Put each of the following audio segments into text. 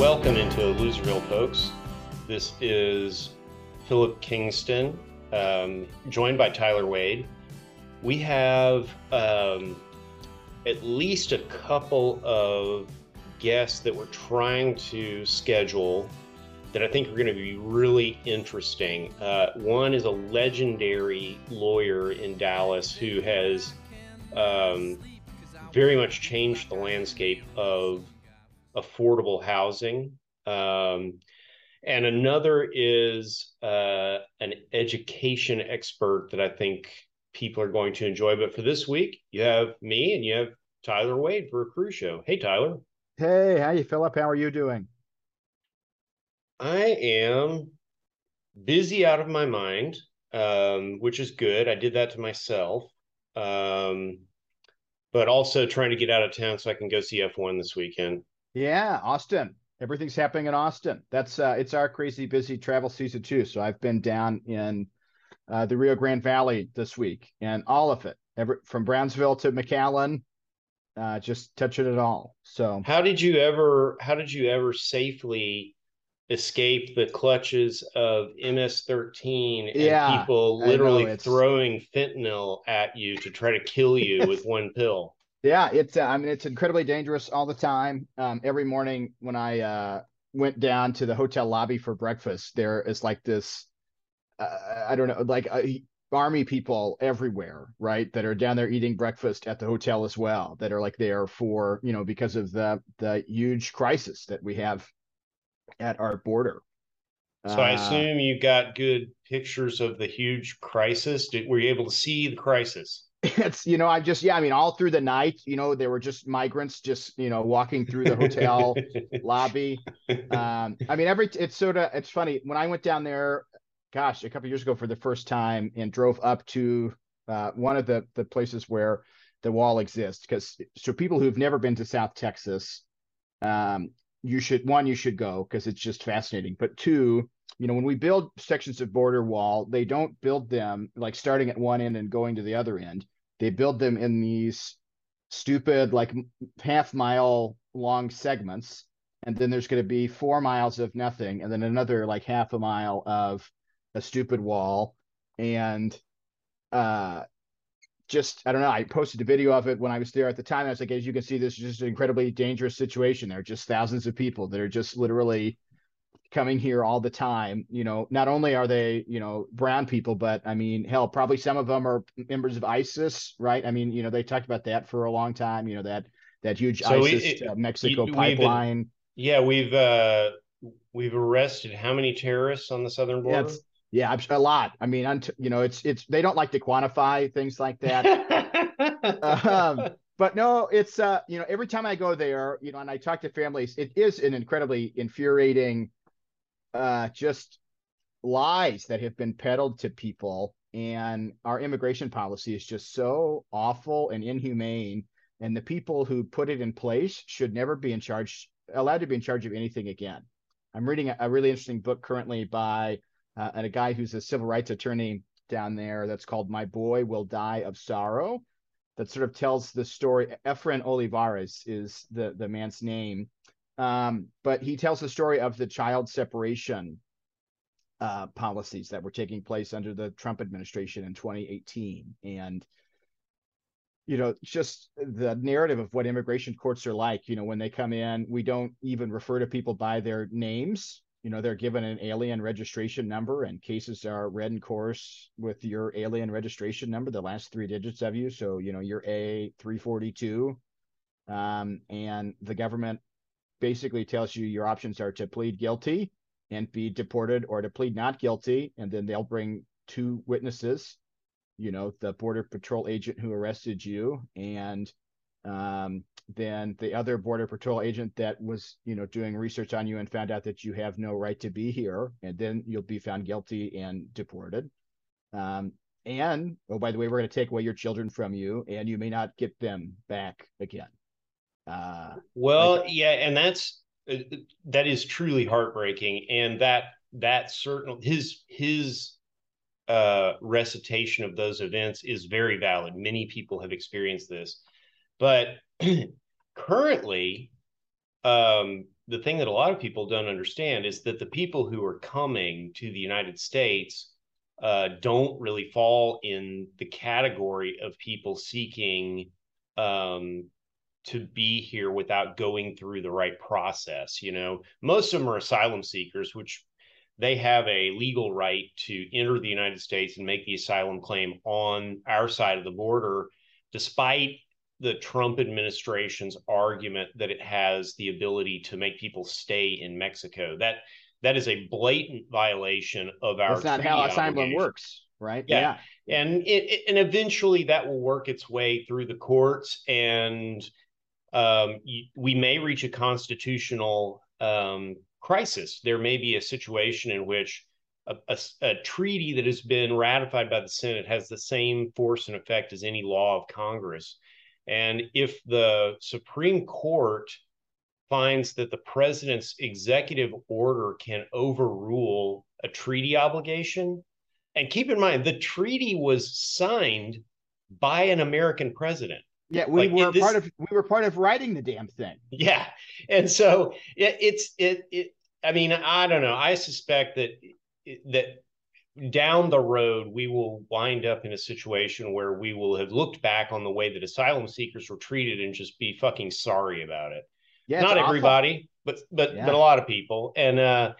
Welcome into Loserville, folks. This is Philip Kingston, um, joined by Tyler Wade. We have um, at least a couple of guests that we're trying to schedule that I think are going to be really interesting. Uh, one is a legendary lawyer in Dallas who has um, very much changed the landscape of affordable housing. Um, and another is uh, an education expert that I think people are going to enjoy. But for this week, you have me and you have Tyler Wade for a cruise show. Hey, Tyler. Hey, how you, Philip? How are you doing? I am busy out of my mind, um, which is good. I did that to myself. Um, but also trying to get out of town so I can go see F1 this weekend. Yeah, Austin. Everything's happening in Austin. That's uh it's our crazy busy travel season too. So I've been down in uh, the Rio Grande Valley this week and all of it, every, from Brownsville to McAllen, uh, just touching it all. So how did you ever how did you ever safely escape the clutches of MS13 and Yeah, people I know, literally throwing fentanyl at you to try to kill you with one pill? Yeah, it's uh, I mean it's incredibly dangerous all the time. Um, every morning when I uh, went down to the hotel lobby for breakfast, there is like this uh, I don't know, like uh, army people everywhere, right? That are down there eating breakfast at the hotel as well. That are like there for you know because of the the huge crisis that we have at our border. So I Uh, assume you got good pictures of the huge crisis. Did, were you able to see the crisis? It's you know I just yeah I mean all through the night you know there were just migrants just you know walking through the hotel lobby. Um i mean every it's sort of it's funny. When i went down there gosh a couple years ago for the first time and drove up to uh, one of the the places where the wall exists because so people who've never been to south texas um you should one you should go because it's just fascinating but two you know when we build sections of border wall they don't build them like starting at one end and going to the other end. They build them in these stupid like half mile long segments and then there's going to be four miles of nothing and then another like half a mile of a stupid wall. And uh just i don't know i posted a video of it when i was there at the time. I was like as you can see this is just an incredibly dangerous situation. There are just thousands of people that are just literally coming here all the time you know not only are they you know brown people but i mean hell probably some of them are members of isis right? I mean you know they talked about that for a long time you know that that huge So isis it- uh, mexico we've been- pipeline. Yeah, we've uh we've arrested how many terrorists on the southern border? it's- yeah a lot. I mean unt- you know it's it's they don't like to quantify things like that. Um, but no, it's uh, you know, every time I go there, you know, and I talk to families, it is an incredibly infuriating, uh, just lies that have been peddled to people, and our immigration policy is just so awful and inhumane. And the people who put it in place should never be in charge, allowed to be in charge of anything again. I'm reading a, a really interesting book currently by uh, a guy who's a civil rights attorney down there that's called My Boy Will Die of Sorrow that sort of tells the story. Efren Olivares is the the man's name, um, but he tells the story of the child separation uh, policies that were taking place under the Trump administration in 2018, and you know just the narrative of what immigration courts are like. You know, when they come in, we don't even refer to people by their names. You know, they're given an alien registration number, and cases are read in course with your alien registration number, the last three digits of you. So, you know, you're A three forty two, um, and the government basically tells you your options are to plead guilty and be deported, or to plead not guilty, and then they'll bring two witnesses. You know, the border patrol agent who arrested you, and um, then the other border patrol agent that was you know doing research on you and found out that you have no right to be here and then you'll be found guilty and deported um, and oh by the way we're going to take away your children from you and you may not get them back again uh, Well, yeah, and that's uh, that is truly heartbreaking, and that that certain his his uh, recitation of those events is very valid. Many people have experienced this, but currently, um, the thing that a lot of people don't understand is that the people who are coming to the United States uh, don't really fall in the category of people seeking um, to be here without going through the right process. You know, most of them are asylum seekers, which they have a legal right to enter the United States and make the asylum claim on our side of the border, despite the Trump administration's argument that it has the ability to make people stay in Mexico. That that is a blatant violation of our. That's not how asylum works, right? Yeah, yeah. and it, it, and eventually that will work its way through the courts, and um, we may reach a constitutional um, crisis. There may be a situation in which a, a, a, treaty that has been ratified by the Senate has the same force and effect as any law of Congress. And if the Supreme Court finds that the president's executive order can overrule a treaty obligation, and keep in mind, the treaty was signed by an American president. Yeah, we like, were this, part of we were part of writing the damn thing. Yeah, and so it, it's it it. I mean, I don't know. I suspect that that down the road we will wind up in a situation where we will have looked back on the way that asylum seekers were treated and just be fucking sorry about it. Yeah, not everybody, awful. but but yeah. but a lot of people, and uh,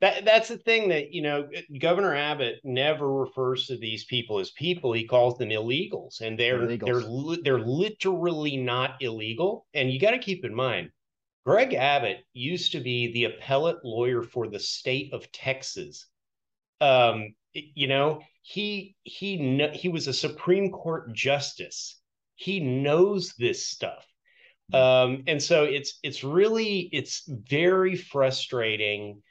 that that's the thing that you know governor abbott never refers to these people as people. He calls them illegals and they're illegals. they're they're literally not illegal. And you got to keep in mind greg abbott used to be the appellate lawyer for the state of texas. Um you know he he he was a supreme court justice. He knows this stuff. Um and so it's it's really it's very frustrating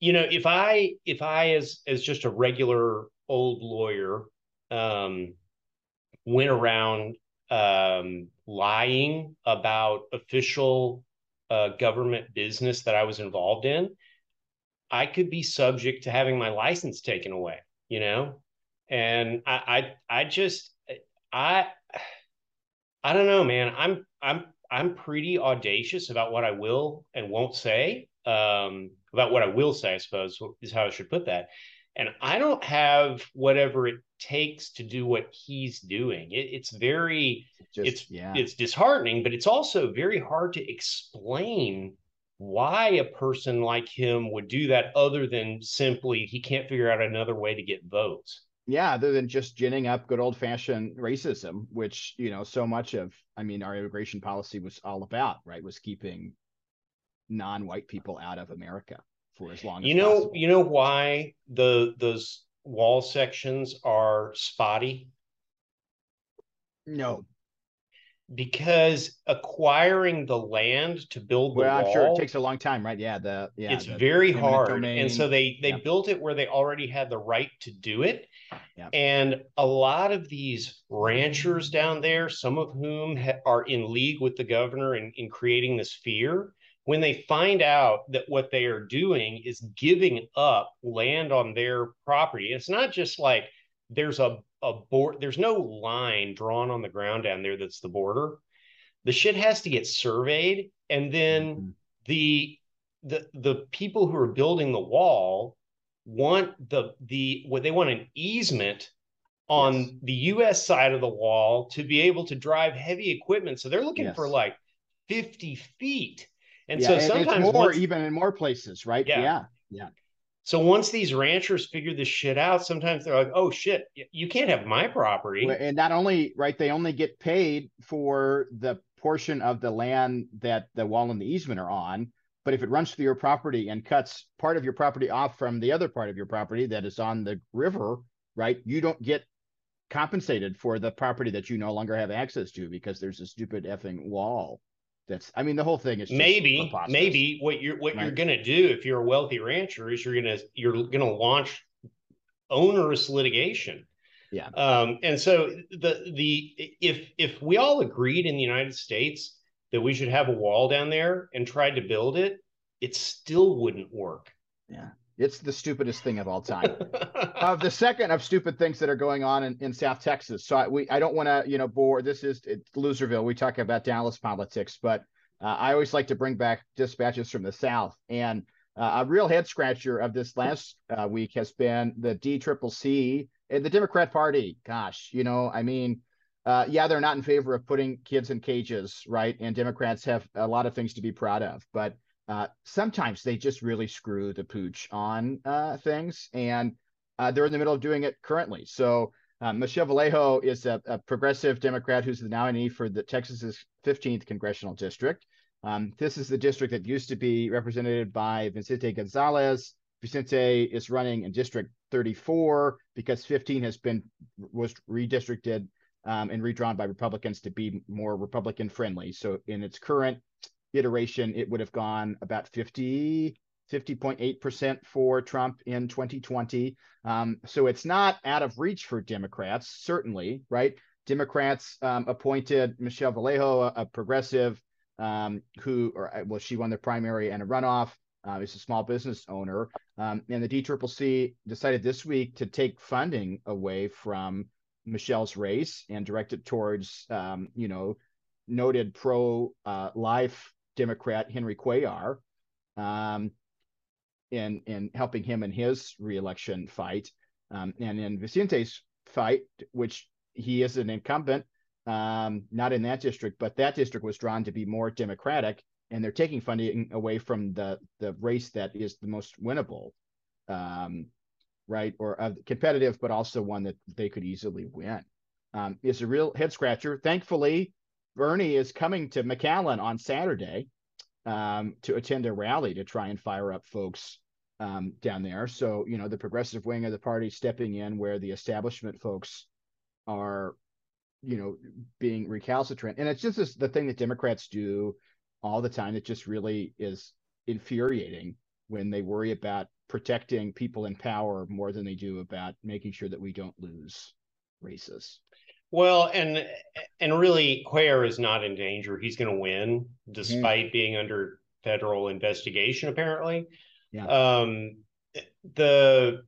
you know if i if i as as just a regular old lawyer um went around um lying about official uh, government business that i was involved in i could be subject to having my license taken away you know? And i i, I just i i don't know man. I'm i'm i'm pretty audacious about what i will and won't say. Um about what I will say, I suppose, is how I should put that. And I don't have whatever it takes to do what he's doing. It, it's very, Just, it's yeah. it's disheartening, but it's also very hard to explain why a person like him would do that, other than simply he can't figure out another way to get votes. Yeah, other than just ginning up good old fashioned racism, which you know so much of, I mean, our immigration policy was all about, right? Was keeping non-white people out of America for as long as you know possible. you know why the those wall sections are spotty no because acquiring the land to build the well, wall, I'm sure it takes a long time, right? Yeah, the yeah, it's the very hard, domain. and so they they yeah. built it where they already had the right to do it, yeah. and a lot of these ranchers down there, some of whom ha- are in league with the governor in, in creating this fear, when they find out that what they are doing is giving up land on their property, it's not just like there's a, a board, there's no line drawn on the ground down there that's the border. The shit has to get surveyed, and then mm-hmm. the the the people who are building the wall want the the what they want an easement on yes. the US side of the wall to be able to drive heavy equipment. So they're looking yes. for like 50 feet and yeah, so sometimes more once, even in more places, right? Yeah. yeah. Yeah. So once these ranchers figure this shit out, sometimes they're like, "Oh shit, you can't have my property." And not only right, they only get paid for the portion of the land that the wall and the easement are on. But if it runs through your property and cuts part of your property off from the other part of your property that is on the river, right, you don't get compensated for the property that you no longer have access to because there's a stupid effing wall that's i mean the whole thing is maybe maybe what you're what right? you're gonna do if you're a wealthy rancher is you're gonna you're gonna launch onerous litigation. Yeah. Um and so the the if if we all agreed in the united states that we should have a wall down there and tried to build it it still wouldn't work. Yeah it's the stupidest thing of all time. of the second of stupid things that are going on in, in South Texas. So I, we I don't want to you know bore. This is it's Loserville. We talk about Dallas politics, but uh, I always like to bring back dispatches from the South. And uh, a real head scratcher of this last uh, week has been the D Triple C and the Democrat Party. Gosh, you know, I mean, uh, yeah, they're not in favor of putting kids in cages, right? And Democrats have a lot of things to be proud of, but uh, sometimes they just really screw the pooch on uh, things, and uh, they're in the middle of doing it currently. So uh, Michelle Vallejo is a, a, progressive Democrat who's the nominee for the Texas's 15th congressional district. Um, this is the district that used to be represented by Vicente Gonzalez. Vicente is running in District 34 because 15 has been was redistricted um, and redrawn by Republicans to be more Republican friendly. So in its current iteration, it would have gone about 50 50.8% for Trump in 2020. Um, so it's not out of reach for Democrats, certainly, right? Democrats um, appointed Michelle Vallejo, a, a progressive, um, who, or uh, well, she won the primary and a runoff. Uh, is a small business owner, um, and the DCCC decided this week to take funding away from Michelle's race and direct it towards, um, you know, noted pro uh, life Democrat Henry Cuellar. Um, in in helping him in his reelection fight, um, and in Vicente's fight, which he is an incumbent, um, not in that district, but that district was drawn to be more Democratic, and they're taking funding away from the the race that is the most winnable, um, right, or uh, competitive, but also one that they could easily win. Um, a real head scratcher. Thankfully, Bernie is coming to McAllen on Saturday um, to attend a rally to try and fire up folks um, down there. So, you know, the progressive wing of the party stepping in where the establishment folks are, you know, being recalcitrant. And it's just this, the thing that Democrats do all the time that just really is infuriating when they worry about protecting people in power more than they do about making sure that we don't lose races. Well, and and really, Cuellar is not in danger. He's going to win, mm-hmm. despite mm-hmm. being under federal investigation. Apparently, yeah. Um, the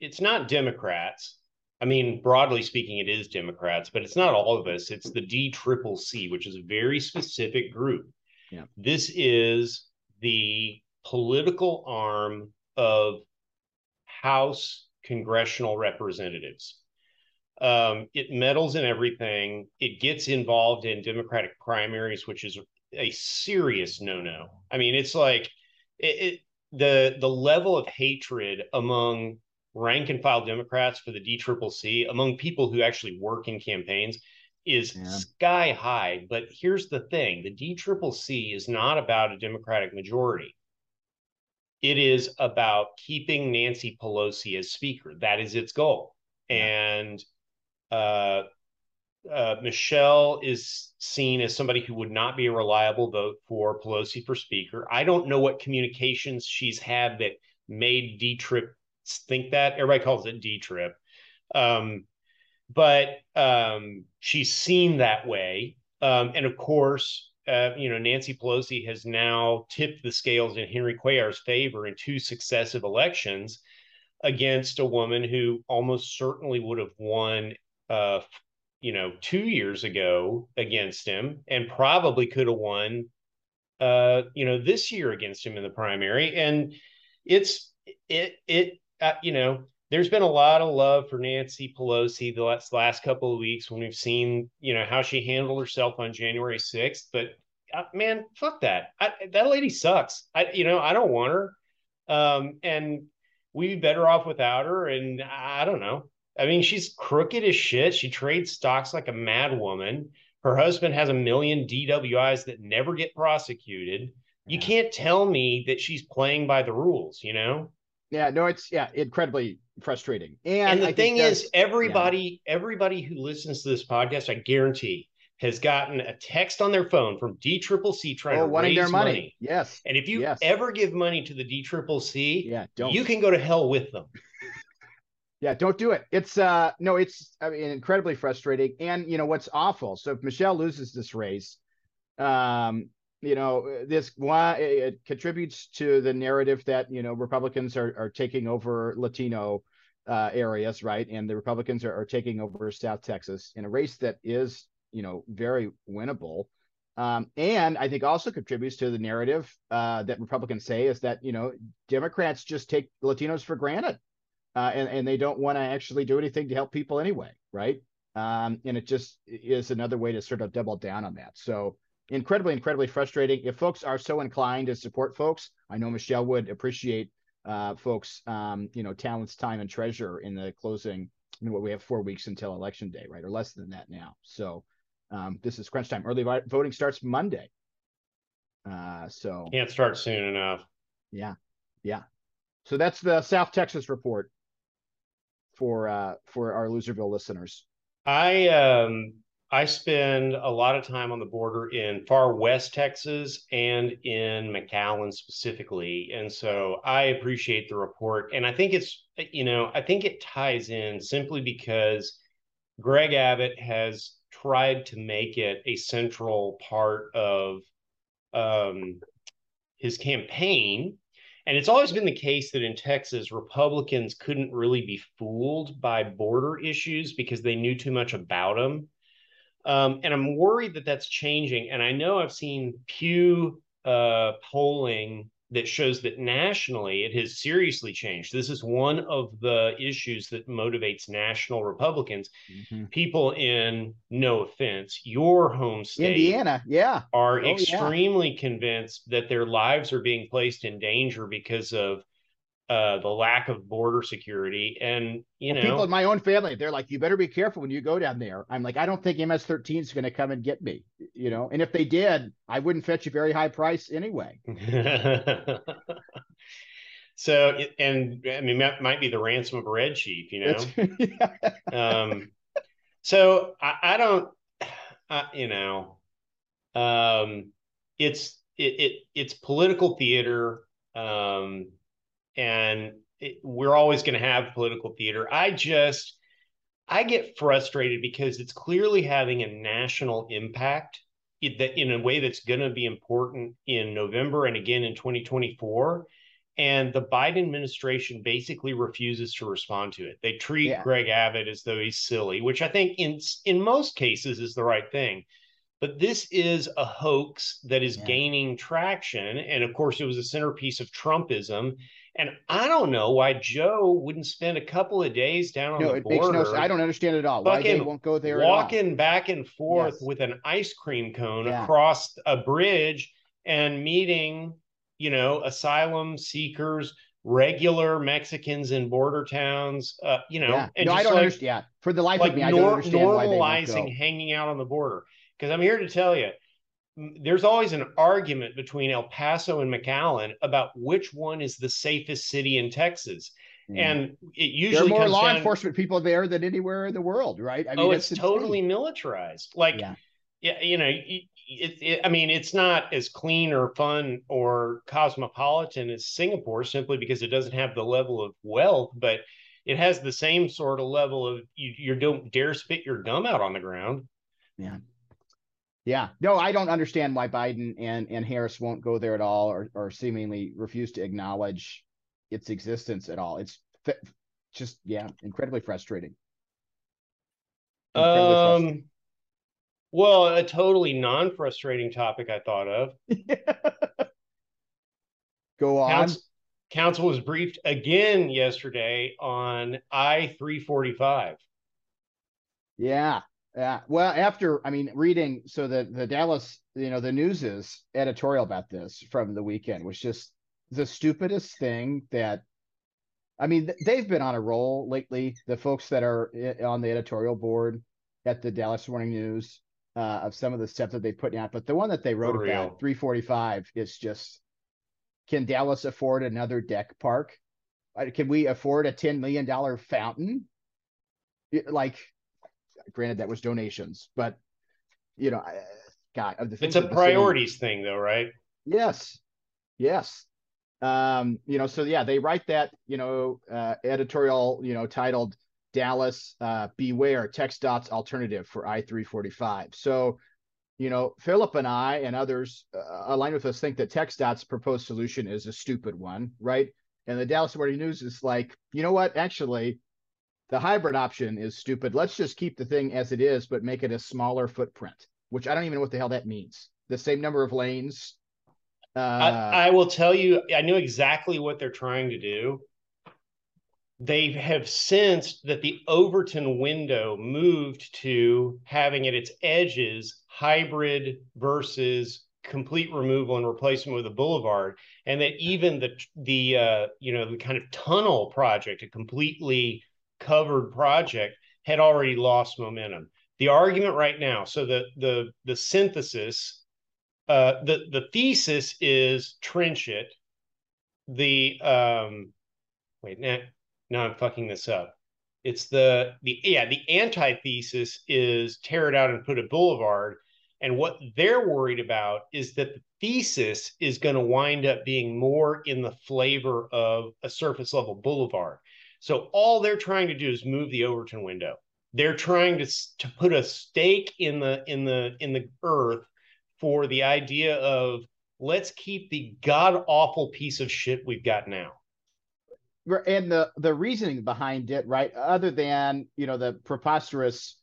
it's not Democrats. I mean, broadly speaking, it is Democrats, but it's not all of us. It's the D Triple C, which is a very specific group. Yeah. This is the political arm of House congressional representatives. Um, it meddles in everything. It gets involved in Democratic primaries, which is a serious no-no. I mean, it's like it, it, the the level of hatred among rank and file Democrats for the DCCC, among people who actually work in campaigns, is yeah. sky high. But here's the thing: the DCCC is not about a Democratic majority. It is about keeping Nancy Pelosi as Speaker. That is its goal. Yeah. And uh, uh, Michelle is seen as somebody who would not be a reliable vote for Pelosi for Speaker. I don't know what communications she's had that made D Trip think that. Everybody calls it D Trip. Um, but um, she's seen that way. Um, and of course, uh, you know, Nancy Pelosi has now tipped the scales in Henry Cuellar's favor in two successive elections against a woman who almost certainly would have won uh, you know, two years ago against him and probably could have won, uh, you know, this year against him in the primary. And it's, it, it, uh, you know, there's been a lot of love for Nancy Pelosi the last, last couple of weeks when we've seen, you know, how she handled herself on January 6th. But uh, man, fuck that. I, that lady sucks. I, you know, I don't want her. Um, and we'd be better off without her. And I don't know. I mean, she's crooked as shit. She trades stocks like a mad woman. Her husband has a million DWIs that never get prosecuted. You can't tell me that she's playing by the rules, you know? Yeah, no, it's yeah, incredibly frustrating. And, and the I thing is, everybody, yeah. everybody who listens to this podcast, I guarantee, has gotten a text on their phone from D Triple C trying oh, to raise their money. money. Yes. And if you yes. ever give money to the DCCC, yeah, don't. you can go to hell with them. Yeah, don't do it. It's uh no, it's I mean incredibly frustrating. And you know what's awful. So if Michelle loses this race, um, you know, this why it contributes to the narrative that you know Republicans are are taking over Latino uh, areas, right? And the Republicans are, are taking over South Texas in a race that is, you know, very winnable. Um, and I think also contributes to the narrative uh, that Republicans say is that you know Democrats just take Latinos for granted, uh, and and they don't want to actually do anything to help people anyway, right? Um, and it just is another way to sort of double down on that. So incredibly, incredibly frustrating. If folks are so inclined to support folks, I know Michelle would appreciate uh, folks, um, you know, talents, time, and treasure in the closing. I mean, what we have four weeks until election day, right, or less than that now. So um, this is crunch time. Early voting starts Monday. Uh, so can't start soon enough. Yeah, yeah. So that's the South Texas report for uh, for our Loserville listeners. I um I spend a lot of time on the border in far west Texas and in McAllen specifically. And so I appreciate the report. And I think it's, you know, I think it ties in simply because Greg Abbott has tried to make it a central part of um, his campaign. And it's always been the case that in Texas, Republicans couldn't really be fooled by border issues because they knew too much about them. Um, and I'm worried that that's changing. And I know I've seen Pew uh, polling that shows that nationally it has seriously changed. This is one of the issues that motivates national Republicans. Mm-hmm. People in, no offense, your home state, Indiana, yeah, are oh, extremely yeah. convinced that their lives are being placed in danger because of uh, the lack of border security. And you well, know, people in my own family, they're like, "You better be careful when you go down there." I'm like, "I don't think MS-13 is going to come and get me," you know. And if they did, I wouldn't fetch a very high price anyway. so, and I mean, that might be the ransom of a red sheep you know. um, so I, I don't, I, you know, um, it's it, it it's political theater. Um, and it, we're always going to have political theater. I just I get frustrated because it's clearly having a national impact that in a way that's going to be important in November and again in 2024. And the Biden administration basically refuses to respond to it. They treat yeah. Greg Abbott as though he's silly, which I think in in most cases is the right thing. But this is a hoax that is yeah. gaining traction. And of course, it was a centerpiece of Trumpism. And I don't know why Joe wouldn't spend a couple of days down on no, the it border. Makes no, I don't understand it at all. Why they won't go there? Walking back and forth yes. with an ice cream cone yeah. across a bridge and meeting, you know, asylum seekers, regular Mexicans in border towns. Uh, you know, yeah. and no, I don't like, understand. Yeah. For the life like of me, I don't understand normalizing hanging out on the border. Because I'm here to tell you, there's always an argument between El Paso and McAllen about which one is the safest city in Texas. Mm. And it usually there are more law down, enforcement people there than anywhere in the world, right? I mean, oh, it's, it's totally militarized. Like, yeah. yeah, you know, it, it, I mean, it's not as clean or fun or cosmopolitan as Singapore simply because it doesn't have the level of wealth, but it has the same sort of level of you, you don't dare spit your gum out on the ground. Yeah. Yeah, no, I don't understand why Biden and and Harris won't go there at all, or or seemingly refuse to acknowledge its existence at all. It's just yeah, incredibly frustrating. Incredibly um, frustrating. well, a totally non-frustrating topic I thought of. go on. Council, Council was briefed again yesterday on I three forty five. Yeah, yeah. Well, after I mean, reading so the the Dallas, you know, the news is editorial about this from the weekend was just the stupidest thing that I mean, they've been on a roll lately. The folks that are on the editorial board at the Dallas Morning News uh, of some of the stuff that they put out, but the one that they wrote about 345 is just can Dallas afford another deck park? Uh, can we afford a $10 million fountain? Like Granted, that was donations, but you know, God, of the it's a priorities thing, though, right? Yes, yes. Um, you know, so yeah, they write that you know uh, editorial, you know, titled Dallas uh, Beware TxDOT's Alternative for I three forty five. So you know, Philip and I and others uh, aligned with us think that TxDOT's proposed solution is a stupid one, right? And the Dallas Morning News is like, you know what? Actually, the hybrid option is stupid. Let's just keep the thing as it is, but make it a smaller footprint, which I don't even know what the hell that means. the same number of lanes. Uh, I, I will tell you, I knew exactly what they're trying to do. They have sensed that the Overton window moved to having at its edges hybrid versus complete removal and replacement with a boulevard and that even the the uh, you know the kind of tunnel project a completely covered project had already lost momentum. The argument right now so the the the synthesis uh, the the thesis is trench it. The um wait now now i'm fucking this up. It's the the yeah the antithesis is tear it out and put a boulevard. And what they're worried about is that the thesis is going to wind up being more in the flavor of a surface level boulevard. So all they're trying to do is move the Overton window. They're trying to to put a stake in the in the in the earth for the idea of let's keep the god awful piece of shit we've got now and the the reasoning behind it right other than you know the preposterous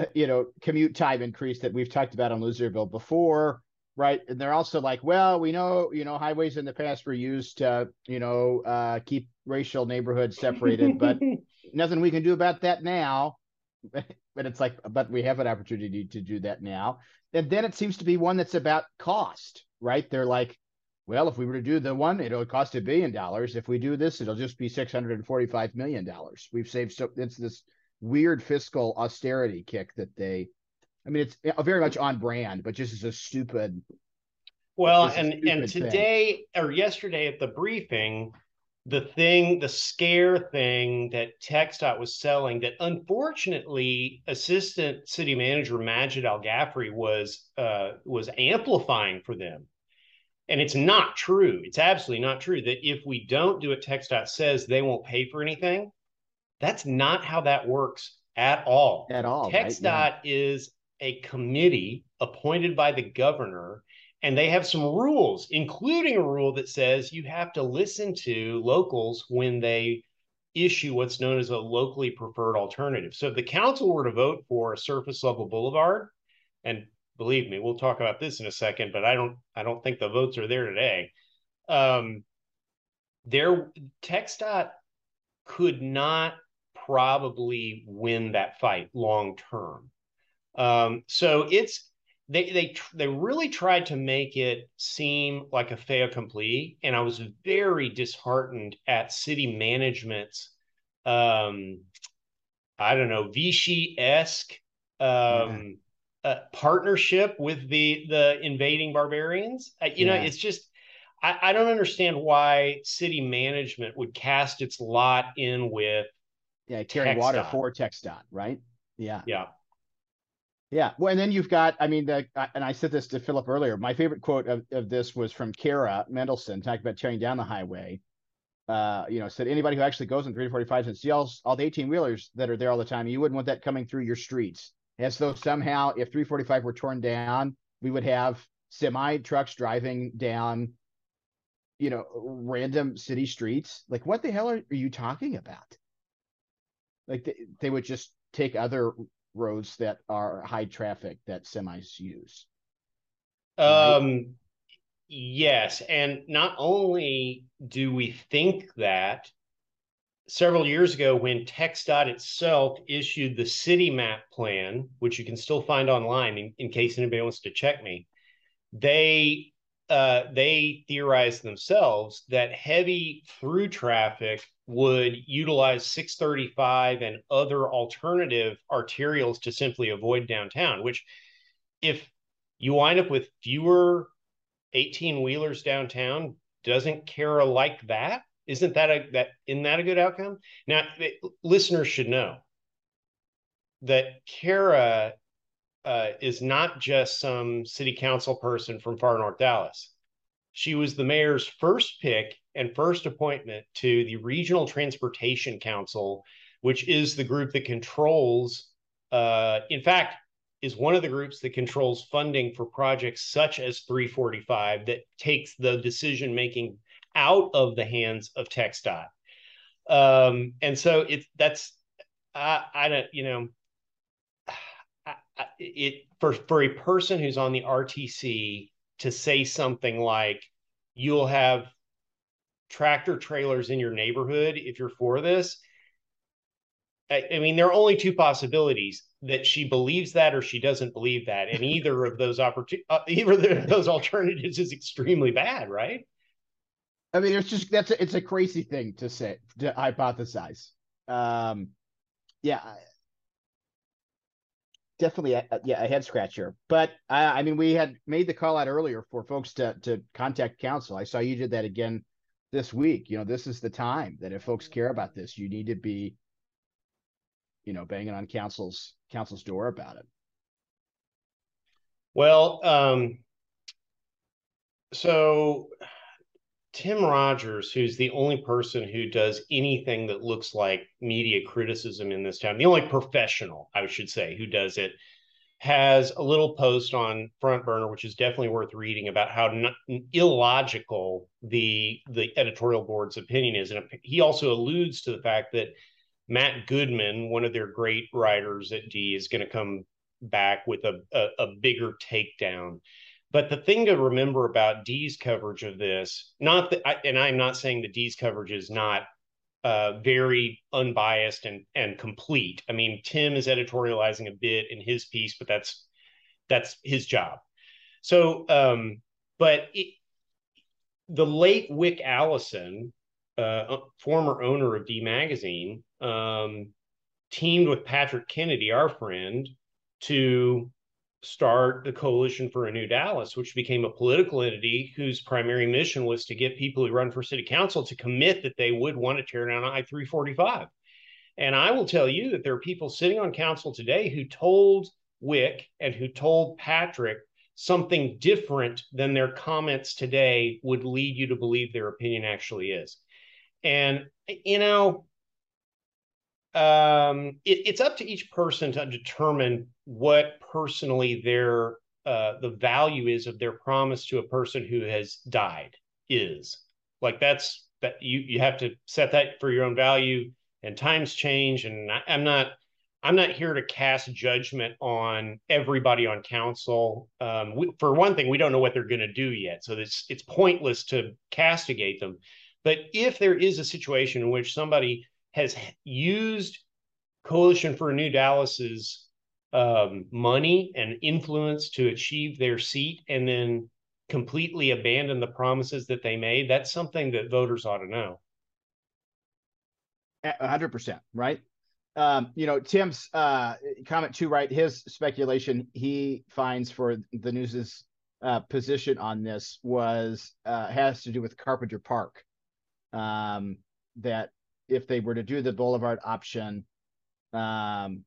uh, you know, commute time increase that we've talked about on Loserville before, right? And they're also like, well, we know, you know, highways in the past were used to, you know, uh, keep racial neighborhoods separated, but nothing we can do about that now. but it's like, but we have an opportunity to do that now. And then it seems to be one that's about cost, right? They're like, well, if we were to do the one, it'll cost a billion dollars. If we do this, it'll just be six hundred and forty-five million dollars. We've saved so it's this weird fiscal austerity kick that they I mean, it's very much on brand, but just as a stupid. Well, and stupid and today thing. or yesterday at the briefing, the thing, the scare thing that TxDOT was selling that unfortunately Assistant City Manager Majed Al-Ghafry was uh, was amplifying for them. And it's not true. It's absolutely not true that if we don't do what TxDOT says, they won't pay for anything. That's not how that works at all. At all. TxDOT right? yeah. is a committee appointed by the governor, and they have some rules, including a rule that says you have to listen to locals when they issue what's known as a locally preferred alternative. So if the council were to vote for a surface level boulevard, and believe me, we'll talk about this in a second, but I don't I don't think the votes are there today. Um, there TxDOT could not probably win that fight long term. Um, so it's they they they really tried to make it seem like a fait accompli, and I was very disheartened at city management's um, I don't know Vichy esque um, uh, partnership with the the invading barbarians. Uh, you yeah. know, it's just I, I don't understand why city management would cast its lot in with yeah, carrying water for TxDOT, right? Yeah. Yeah. Yeah. Well, and then you've got, I mean, the, and I said this to Philip earlier. My favorite quote of, of this was from Cara Mendelsohn talking about tearing down the highway. Uh, you know, said anybody who actually goes in 345 and sees all, all the 18 wheelers that are there all the time, you wouldn't want that coming through your streets. As though somehow, if 345 were torn down, we would have semi trucks driving down, you know, random city streets. Like, what the hell are, are you talking about? like they, they would just take other roads that are high traffic that semis use. Um, yes, and not only do we think that several years ago when TxDOT itself issued the CityMAP plan, which you can still find online in, in case anybody wants to check me, they uh, they theorized themselves that heavy through traffic would utilize 635 and other alternative arterials to simply avoid downtown, which if you wind up with fewer 18 wheelers downtown, doesn't Cara like that? Isn't that a that isn't that a good outcome? Now, listeners should know that Cara uh, is not just some city council person from far north Dallas. She was the mayor's first pick and first appointment to the Regional Transportation Council, which is the group that controls, uh, in fact, is one of the groups that controls funding for projects such as 345 that takes the decision making out of the hands of TxDOT. Um, and so it's that's I, I don't you know it for for a person who's on the RTC to say something like, "You'll have tractor trailers in your neighborhood if you're for this." I, I mean, there are only two possibilities that she believes that or she doesn't believe that, and either of those opportunities, uh, either of those alternatives is extremely bad, right? I mean, it's just that's a, it's a crazy thing to say to hypothesize. Um, yeah, definitely, a, yeah, a head scratcher. But I, I mean, we had made the call out earlier for folks to to contact council. I saw you did that again this week. You know, this is the time that if folks care about this, you need to be, you know, banging on council's council's door about it. Well, um, so Tim Rogers, who's the only person who does anything that looks like media criticism in this town, the only professional, I should say, who does it, has a little post on FrontBurner, which is definitely worth reading about how illogical the the editorial board's opinion is, and he also alludes to the fact that Matt Goodman, one of their great writers at D, is going to come back with a, a, a bigger takedown. But the thing to remember about D's coverage of this, not that, and I'm not saying that D's coverage is not uh, very unbiased and and complete. I mean, Tim is editorializing a bit in his piece, but that's that's his job. So, um, but it, the late Wick Allison, uh, former owner of D Magazine, um, teamed with Patrick Kennedy, our friend, to start the Coalition for a New Dallas, which became a political entity whose primary mission was to get people who run for city council to commit that they would want to tear down I 345. And I will tell you that there are people sitting on council today who told Wick and who told Patrick something different than their comments today would lead you to believe their opinion actually is. And, you know, um, it, it's up to each person to determine what personally their uh, the value is of their promise to a person who has died is. Like that's that you you have to set that for your own value and times change and I, i'm not i'm not here to cast judgment on everybody on council. Um, we, for one thing we don't know what they're going to do yet so it's it's pointless to castigate them. But if there is a situation in which somebody has used Coalition for New Dallas's um, money and influence to achieve their seat and then completely abandon the promises that they made, that's something that voters ought to know. A hundred percent, right? Um, you know, Tim's uh, comment too, right? His speculation he finds for the news's uh, position on this was uh, has to do with Carpenter Park. Um, that if they were to do the Boulevard option, um,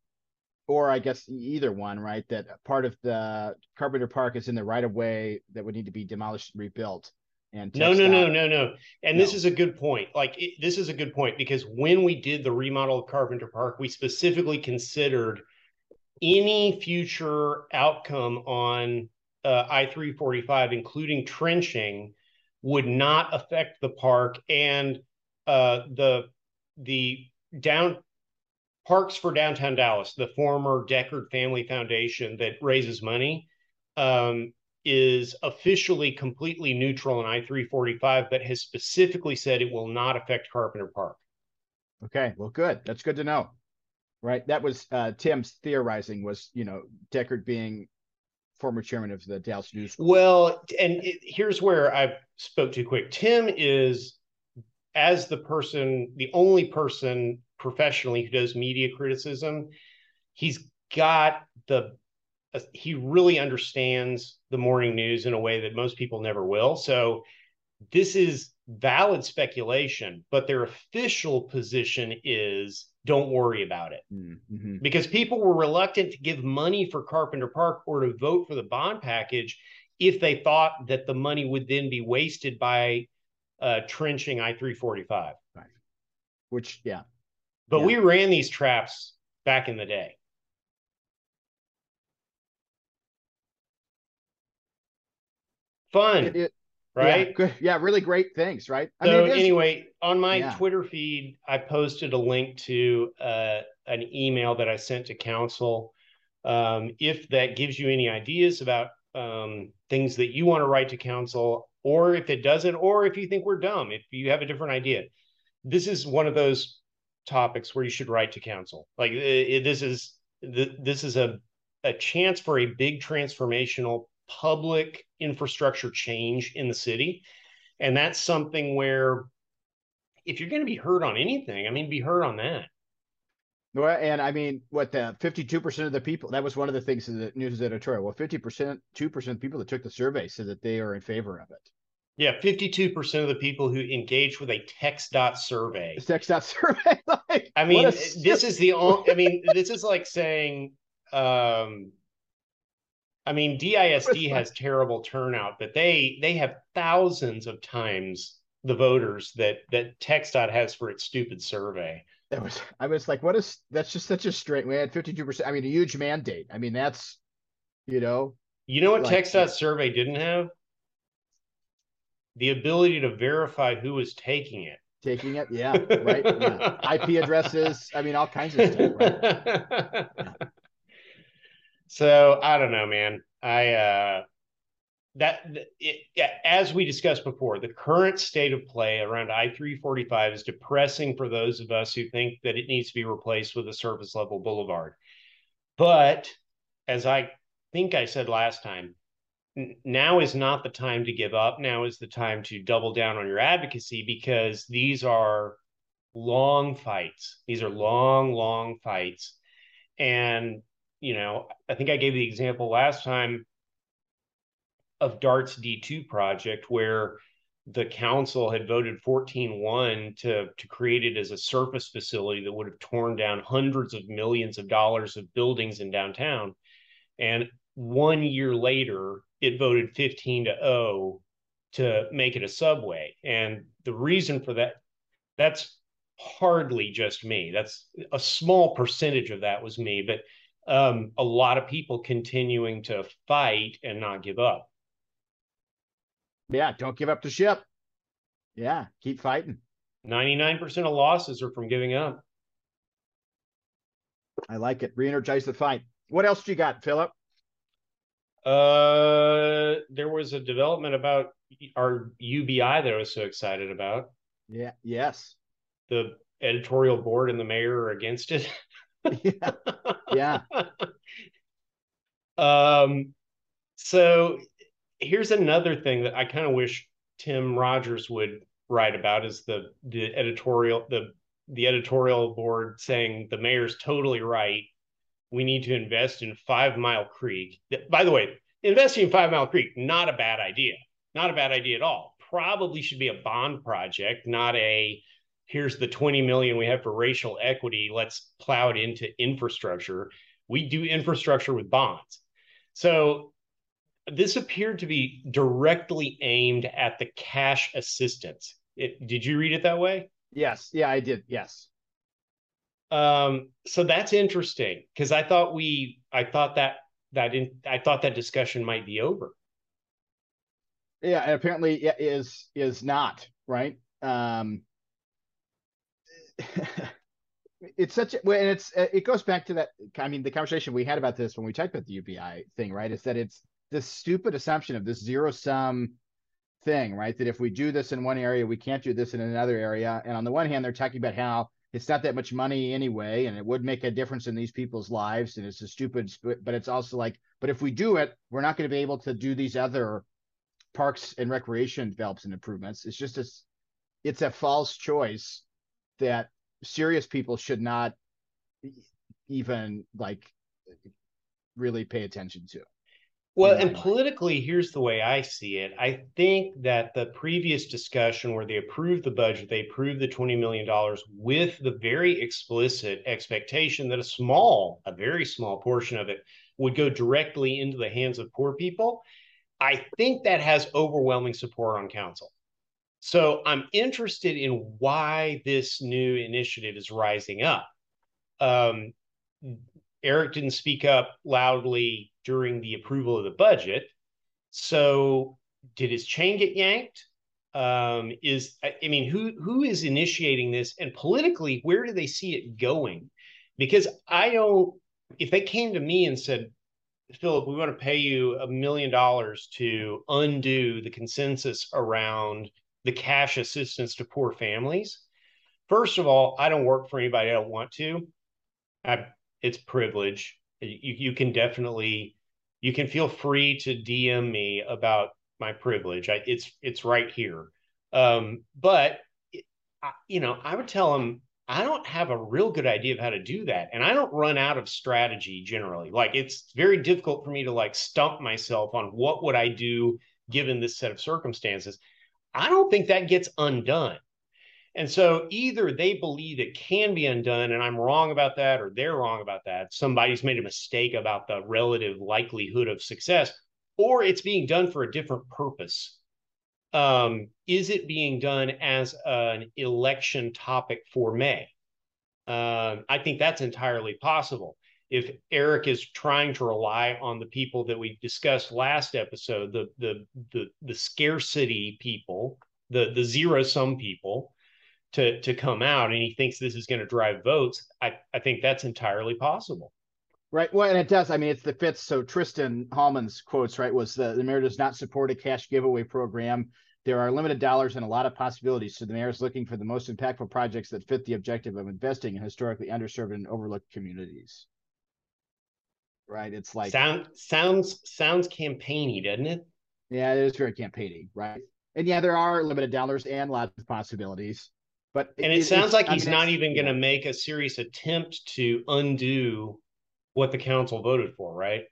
or I guess either one, right? That part of the Carpenter Park is in the right of way that would need to be demolished and rebuilt. And no, no, no, no, no. And no. this is a good point. Like it, this is a good point because when we did the remodel of Carpenter Park, we specifically considered any future outcome on uh, I three forty five, including trenching, would not affect the park and uh, the the down Parks for Downtown Dallas, the former Decherd Family Foundation that raises money, um, is officially completely neutral in I 345, but has specifically said it will not affect Carpenter Park. Okay, well, good. That's good to know. Right. That was uh, Tim's theorizing was, you know, Decherd being former chairman of the Dallas News. Well, and it, here's where I spoke too quick. Tim is, as the person, the only person professionally who does media criticism, he's got the uh, he really understands the morning news in a way that most people never will. So this is valid speculation, but their official position is don't worry about it. Mm-hmm. Because people were reluctant to give money for Carpenter Park or to vote for the bond package if they thought that the money would then be wasted by uh, trenching I 345. Right. Which, yeah, but yeah. we ran these traps back in the day. Fun. It, it, right? Yeah, good. Yeah, really great things, right? I so mean, anyway, on my yeah. Twitter feed, I posted a link to uh, an email that I sent to council Um, if that gives you any ideas about um, things that you want to write to council, or if it doesn't, or if you think we're dumb, if you have a different idea, this is one of those topics where you should write to council. Like it, this is this is a a chance for a big transformational public infrastructure change in the city, and that's something where if you're going to be heard on anything, I mean, be heard on that. Well, and I mean, what the 52% of the people, that was one of the things in the news editorial. Well, 50%, 2% of people that took the survey said that they are in favor of it. Yeah, 52% of the people who engaged with a TxDOT survey. TxDOT survey. like, I mean, this is the only, I mean, this is like saying, um, I mean, DISD has terrible turnout, but they they have thousands of times the voters that that TxDOT has for its stupid survey. That was I was like, what is that's just such a straight we had 52%. I mean, a huge mandate. I mean, that's you know. You know what like, TxDOT survey didn't have? The ability to verify who is taking it. Taking it, yeah, right. Yeah. IP addresses, I mean, all kinds of stuff, right? Yeah. So I don't know, man. I uh that it, as we discussed before, the current state of play around I three forty five is depressing for those of us who think that it needs to be replaced with a surface level boulevard. But as I think I said last time, now is not the time to give up. Now is the time to double down on your advocacy because these are long fights. These are long, long fights. And, you know, I think I gave the example last time of DART's D2 project where the council had voted 14-1 to, to create it as a surface facility that would have torn down hundreds of millions of dollars of buildings in downtown. And one year later, it voted 15 to 0 to make it a subway. And the reason for that, that's hardly just me. That's a small percentage of that was me, but um, a lot of people continuing to fight and not give up. Yeah, don't give up the ship. Yeah, keep fighting. 99% of losses are from giving up. I like it. Re-energize the fight. What else do you got, Philip? Uh, there was a development about our UBI that I was so excited about. Yeah. Yes. The editorial board and the mayor are against it. yeah. Yeah. um. So here's another thing that I kind of wish Tim Rogers would write about is the the editorial the the editorial board saying the mayor's totally right. We need to invest in Five Mile Creek. By the way, investing in Five Mile Creek not a bad idea. Not a bad idea at all. Probably should be a bond project, not a here's the 20 million we have for racial equity. Let's plow it into infrastructure. We do infrastructure with bonds. So this appeared to be directly aimed at the cash assistance. It, did you read it that way? Yes. Yeah, I did. Yes. Um, so that's interesting because I thought we, I thought that that in, I thought that discussion might be over. Yeah, and apparently it is is not right. Um, it's such a and it's it goes back to that. I mean, the conversation we had about this when we talked about the UBI thing, right? Is that it's this stupid assumption of this zero sum thing, right? That if we do this in one area, we can't do this in another area. And on the one hand, they're talking about how it's not that much money anyway, and it would make a difference in these people's lives. And it's a stupid, but it's also like, but if we do it, we're not going to be able to do these other parks and recreation develops and improvements. It's just a, it's a false choice that serious people should not even like really pay attention to. Well, and politically, here's the way I see it. I think that the previous discussion where they approved the budget, they approved the $20 million with the very explicit expectation that a small, a very small portion of it would go directly into the hands of poor people. I think that has overwhelming support on council. So I'm interested in why this new initiative is rising up. Um, Eric didn't speak up loudly during the approval of the budget. So did his chain get yanked? Um, is I mean, who who is initiating this, and politically, where do they see it going? Because I don't, if they came to me and said, Philip, we want to pay you a million dollars to undo the consensus around the cash assistance to poor families. First of all, I don't work for anybody I don't want to. I, it's privilege. You, you can definitely, you can feel free to DM me about my privilege. I, it's it's right here. Um, but you know, I would tell them I don't have a real good idea of how to do that. And I don't run out of strategy generally. Like it's very difficult for me to like stump myself on what would I do given this set of circumstances. I don't think that gets undone. And so either they believe it can be undone and I'm wrong about that, or they're wrong about that. Somebody's made a mistake about the relative likelihood of success, or it's being done for a different purpose um, is it being done as an election topic for May? Uh, I think that's entirely possible. If Eric is trying to rely on the people that we discussed last episode, the the the, the scarcity people, the the zero sum people, to to come out, and he thinks this is going to drive votes, I I think that's entirely possible. Right. Well, and it does. I mean, it's the fits. So Tristan Hallman's quotes, right, was the, the mayor does not support a cash giveaway program. There are limited dollars and a lot of possibilities. So the mayor is looking for the most impactful projects that fit the objective of investing in historically underserved and overlooked communities. Right. It's like sound sounds sounds campaigny, doesn't it? Yeah, it is very campaigny, right? And yeah, there are limited dollars and lots of possibilities. But and it, it sounds like he's mean, not even going to make a serious attempt to undo what the council voted for, right?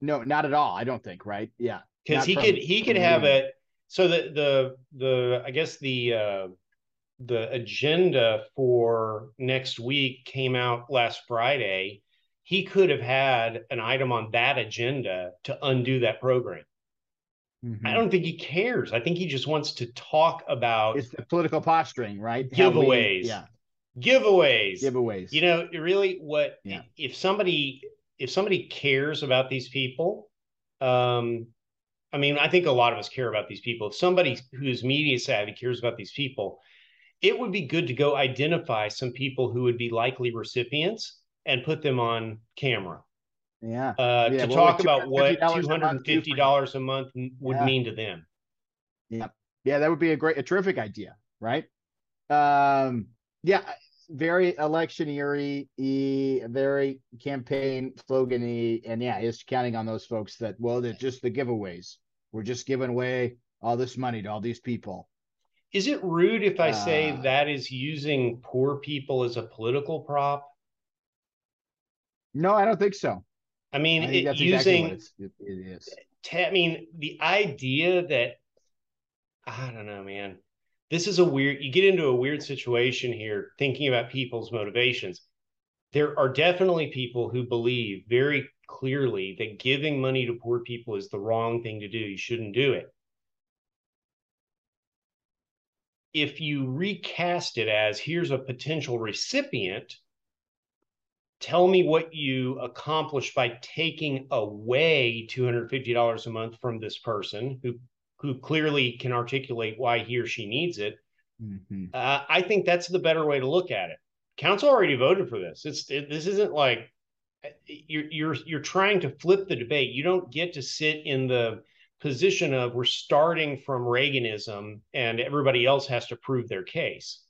No, not at all. I don't think, right? Yeah. Because he could he could have a so the the the I guess the uh the agenda for next week came out last Friday. He could have had an item on that agenda to undo that program. Mm-hmm. I don't think he cares. I think he just wants to talk about it's the political posturing, right? Giveaways. We, yeah giveaways giveaways you know really what yeah. if somebody if somebody cares about these people um i mean i think a lot of us care about these people if somebody who's media savvy cares about these people it would be good to go identify some people who would be likely recipients and put them on camera yeah, uh, yeah to talk about what $250 a month would yeah. mean to them yeah yeah that would be a great a terrific idea right um yeah very electioneering very campaign slogany, and yeah, it's counting on those folks that well, they're just the giveaways. We're just giving away all this money to all these people. Is it rude if I say uh, that is using poor people as a political prop? No, I don't think so. I mean, I it, using exactly it, it is. I mean, the idea that I don't know, man. This is a weird you get into a weird situation here thinking about people's motivations. There are definitely people who believe very clearly that giving money to poor people is the wrong thing to do. You shouldn't do it. If you recast it as here's a potential recipient tell me what you accomplished by taking away $250 a month from this person who who clearly can articulate why he or she needs it. Mm-hmm. Uh, I think that's the better way to look at it. Council already voted for this. It's it, this isn't like you're you're you're trying to flip the debate. You don't get to sit in the position of we're starting from Reaganism and everybody else has to prove their case.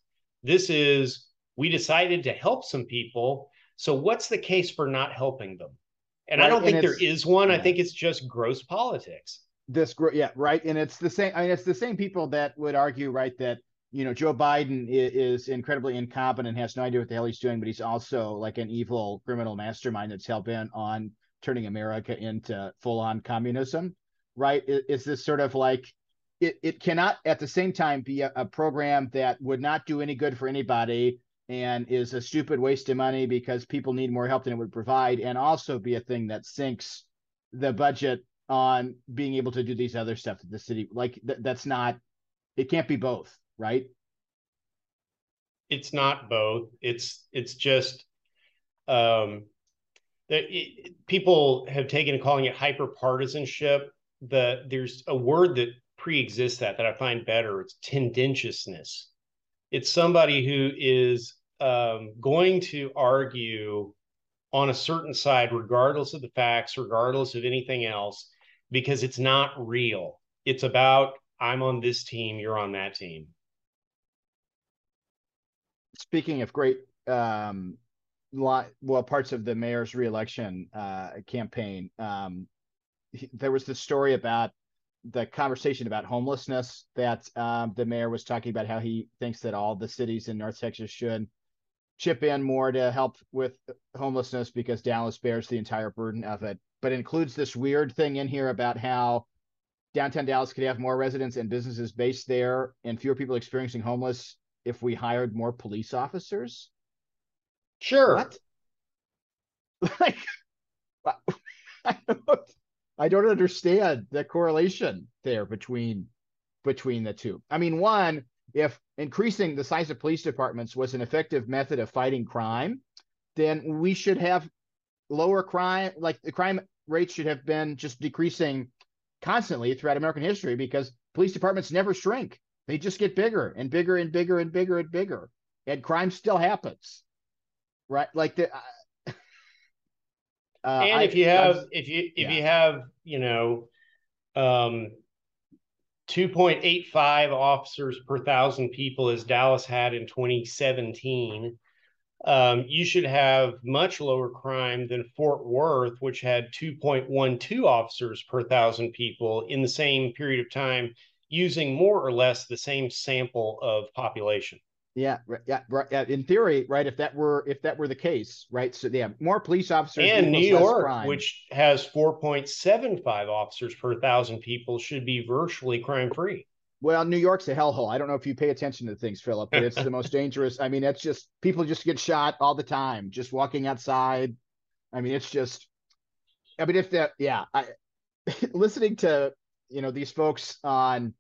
This is we decided to help some people. So what's the case for not helping them? And right, I don't think there is one. Yeah. I think it's just gross politics this yeah right and it's the same i mean it's the same people that would argue right that you know joe biden is, is incredibly incompetent has no idea what the hell he's doing but he's also like an evil criminal mastermind that's hell-bent on turning america into full-on communism right is this sort of like it, it cannot at the same time be a, a program that would not do any good for anybody and is a stupid waste of money because people need more help than it would provide and also be a thing that sinks the budget on being able to do these other stuff that the city like th- that's not it can't be both right? It's not both. It's it's just um that people have taken to calling it hyper partisanship the there's a word that pre-exists that that i find better. It's tendentiousness. It's somebody who is um, going to argue on a certain side, regardless of the facts, regardless of anything else, because it's not real. It's about I'm on this team, you're on that team. Speaking of great, um, well, parts of the mayor's reelection uh, campaign, um, he, there was this story about the conversation about homelessness that um, the mayor was talking about how he thinks that all the cities in North Texas should chip in more to help with homelessness because Dallas bears the entire burden of it. But includes this weird thing in here about how downtown Dallas could have more residents and businesses based there and fewer people experiencing homeless if we hired more police officers. Sure. What? Like, I don't, I don't understand the correlation there between between the two. I mean, one, if increasing the size of police departments was an effective method of fighting crime, then we should have lower crime, like the crime rates should have been just decreasing constantly throughout American history because police departments never shrink. They just get bigger and bigger and bigger and bigger and bigger. And crime still happens. Right? Like the uh, and if you have I, if you if yeah. you have, you know, um 2.85 officers per thousand people as Dallas had in 2017. Um, you should have much lower crime than Fort Worth, which had 2.12 officers per thousand people in the same period of time, using more or less the same sample of population. Yeah, yeah, right. In theory, right? If that were if that were the case, right? So yeah, more police officers and New York, which has four point seven five officers per thousand people, should be virtually crime free. Well, New York's a hellhole. I don't know if you pay attention to things, Philip, but it's the most dangerous. I mean, it's just people just get shot all the time, just walking outside. I mean, it's just. I mean, if that, yeah, I listening to you know these folks on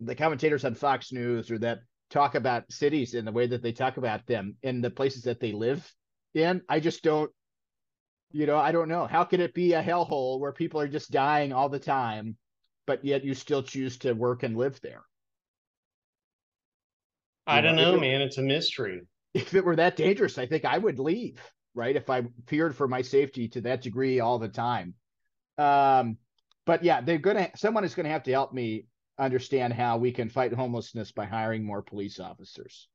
the commentators on Fox News or that talk about cities and the way that they talk about them and the places that they live in. I just don't, you know, I don't know. How could it be a hellhole where people are just dying all the time, but yet you still choose to work and live there? I don't know, know it, man. It's a mystery. If it were that dangerous, I think I would leave, right? If I feared for my safety to that degree all the time. Um, but yeah, they're gonna someone is gonna have to help me understand how we can fight homelessness by hiring more police officers.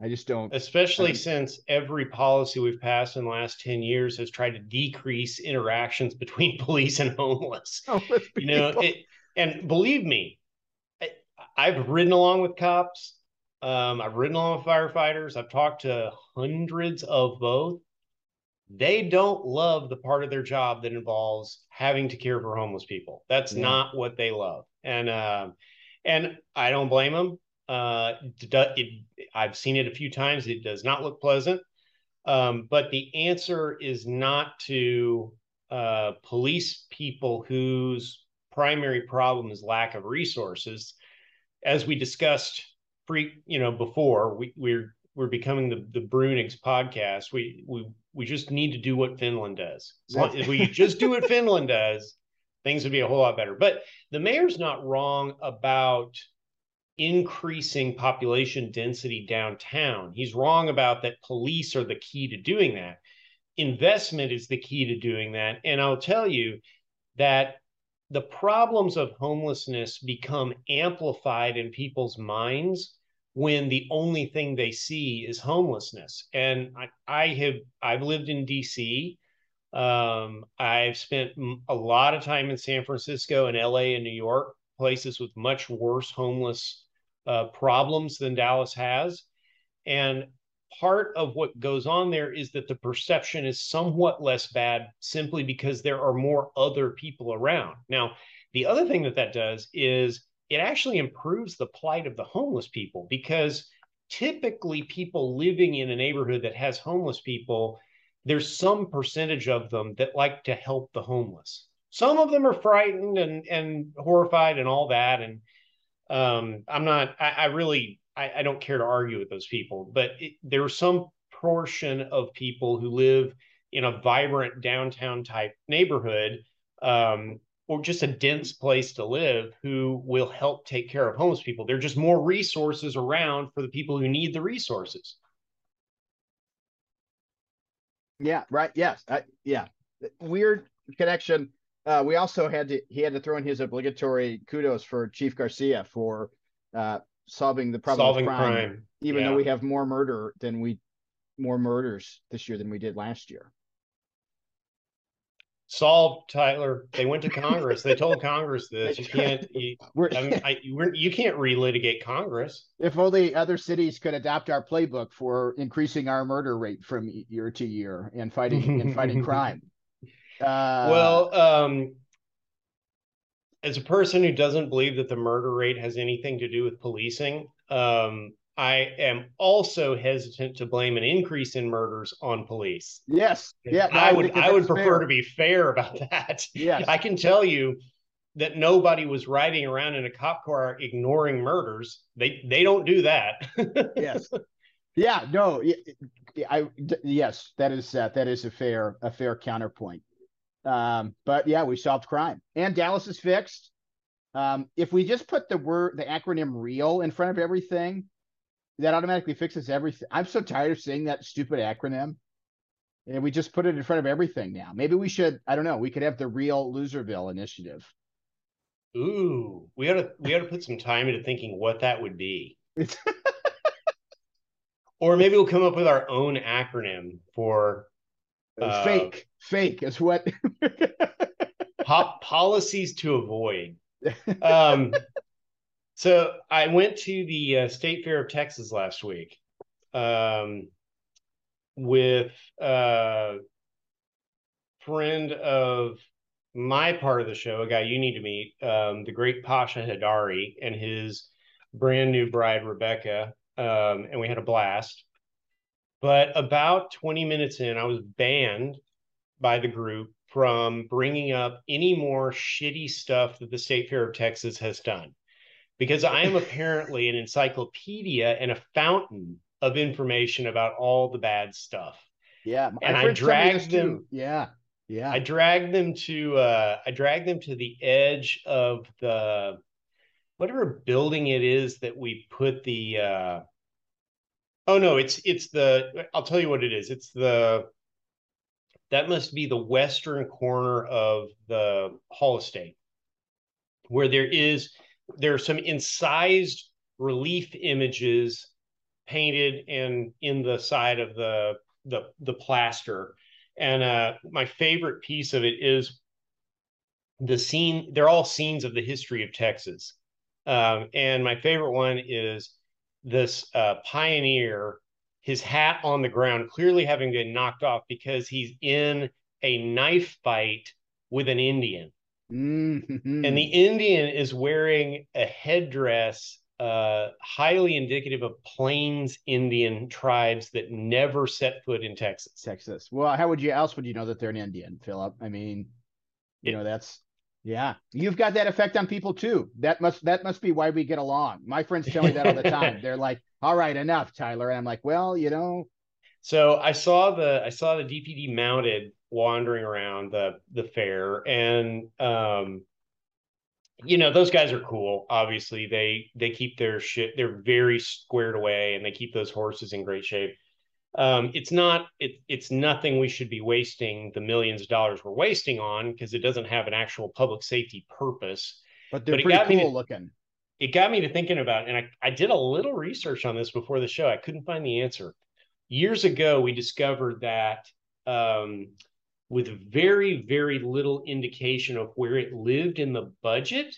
I just don't. Especially I since every policy we've passed in the last 10 years has tried to decrease interactions between police and homeless. Oh, you know, it, and believe me, I, have ridden along with cops. Um, I've ridden along with firefighters. I've talked to hundreds of both. They don't love the part of their job that involves having to care for homeless people. That's yeah. not what they love and uh, and I don't blame them. Uh, it, I've seen it a few times. It does not look pleasant. Um, but the answer is not to uh, police people whose primary problem is lack of resources. As we discussed, pre, you know, before we, we're we're becoming the the Bruenigs podcast. We we we just need to do what Finland does. So if we just do what Finland does, things would be a whole lot better. But the mayor's not wrong about increasing population density downtown. He's wrong about that police are the key to doing that. Investment is the key to doing that. And I'll tell you that the problems of homelessness become amplified in people's minds when the only thing they see is homelessness. And I, I have I've lived in DC um, I've spent a lot of time in San Francisco and LA and New York, places with much worse homeless uh, problems than Dallas has. And part of what goes on there is that the perception is somewhat less bad simply because there are more other people around. Now, the other thing that that does is it actually improves the plight of the homeless people because typically people living in a neighborhood that has homeless people there's some percentage of them that like to help the homeless. Some of them are frightened and and horrified and all that. And um, I'm not. I, I really. I, I, don't care to argue with those people, but it, there's some portion of people who live in a vibrant downtown type neighborhood um, or just a dense place to live who will help take care of homeless people. There are just more resources around for the people who need the resources. Yeah, right. Yes. Uh, yeah. Weird connection. Uh, we also had to he had to throw in his obligatory kudos for Chief Garcia for uh, solving the problem solving crime, crime, even yeah. though we have more murder than we more murders this year than we did last year. Solved, Tyler. They went to Congress. they told Congress this. You can't. You, I mean, I, you can't relitigate Congress. If only other cities could adopt our playbook for increasing our murder rate from year to year and fighting and fighting crime. Uh, well, um, as a person who doesn't believe that the murder rate has anything to do with policing, um, I am also hesitant to blame an increase in murders on police. Yes. Yeah. No, I would I would prefer fair. to be fair about that. Yes. I can tell you that nobody was riding around in a cop car ignoring murders. They they don't do that. yes. Yeah, no. I yes, that is uh, that is a fair a fair counterpoint. Um, but yeah, we solved crime, and Dallas is fixed. Um, if we just put the word the acronym "real" in front of everything, that automatically fixes everything. I'm so tired of saying that stupid acronym. And we just put it in front of everything now. Maybe we should, I don't know, we could have the real Loserville initiative. Ooh, we ought to we ought to put some time into thinking what that would be. or maybe we'll come up with our own acronym for uh, fake. Fake is what po- policies to avoid. Um, so I went to the uh, State Fair of Texas last week um, with a friend of my part of the show, a guy you need to meet, um, the great Pasha Hadari and his brand new bride, Rebecca. Um, and we had a blast. But about 20 minutes in, I was banned by the group from bringing up any more shitty stuff that the State Fair of Texas has done because I am apparently an encyclopedia and a fountain of information about all the bad stuff. Yeah, and I dragged them. Yeah, yeah. I dragged them to. Uh, I dragged them to the edge of the whatever building it is that we put the. Uh, oh no, it's it's the. I'll tell you what it is. It's the. That must be the western corner of the Hall of State, where there is there are some incised relief images painted and in the side of the the the plaster. And uh, my favorite piece of it is the scene. They're all scenes of the history of Texas. Um, and my favorite one is this uh, pioneer, his hat on the ground, clearly having been knocked off because he's in a knife fight with an Indian. Mm-hmm. And the Indian is wearing a headdress uh, highly indicative of Plains Indian tribes that never set foot in Texas. Texas. Well, how would you else would you know that they're an Indian, Philip? I mean, you it, know, that's yeah. You've got that effect on people too. That must that must be why we get along. My friends tell me that all the time. They're like, "All right, enough, Tyler." And I'm like, "Well, you know." So I saw the I saw the DPD mounted wandering around the the fair. And um you know those guys are cool obviously. They they keep their shit they're very squared away and they keep those horses in great shape. Um it's not it, it's nothing we should be wasting the millions of dollars we're wasting on because it doesn't have an actual public safety purpose. But they're but pretty cool to, looking. It got me to thinking about and I, I did a little research on this before the show. I couldn't find the answer. Years ago we discovered that um with very, very little indication of where it lived in the budget.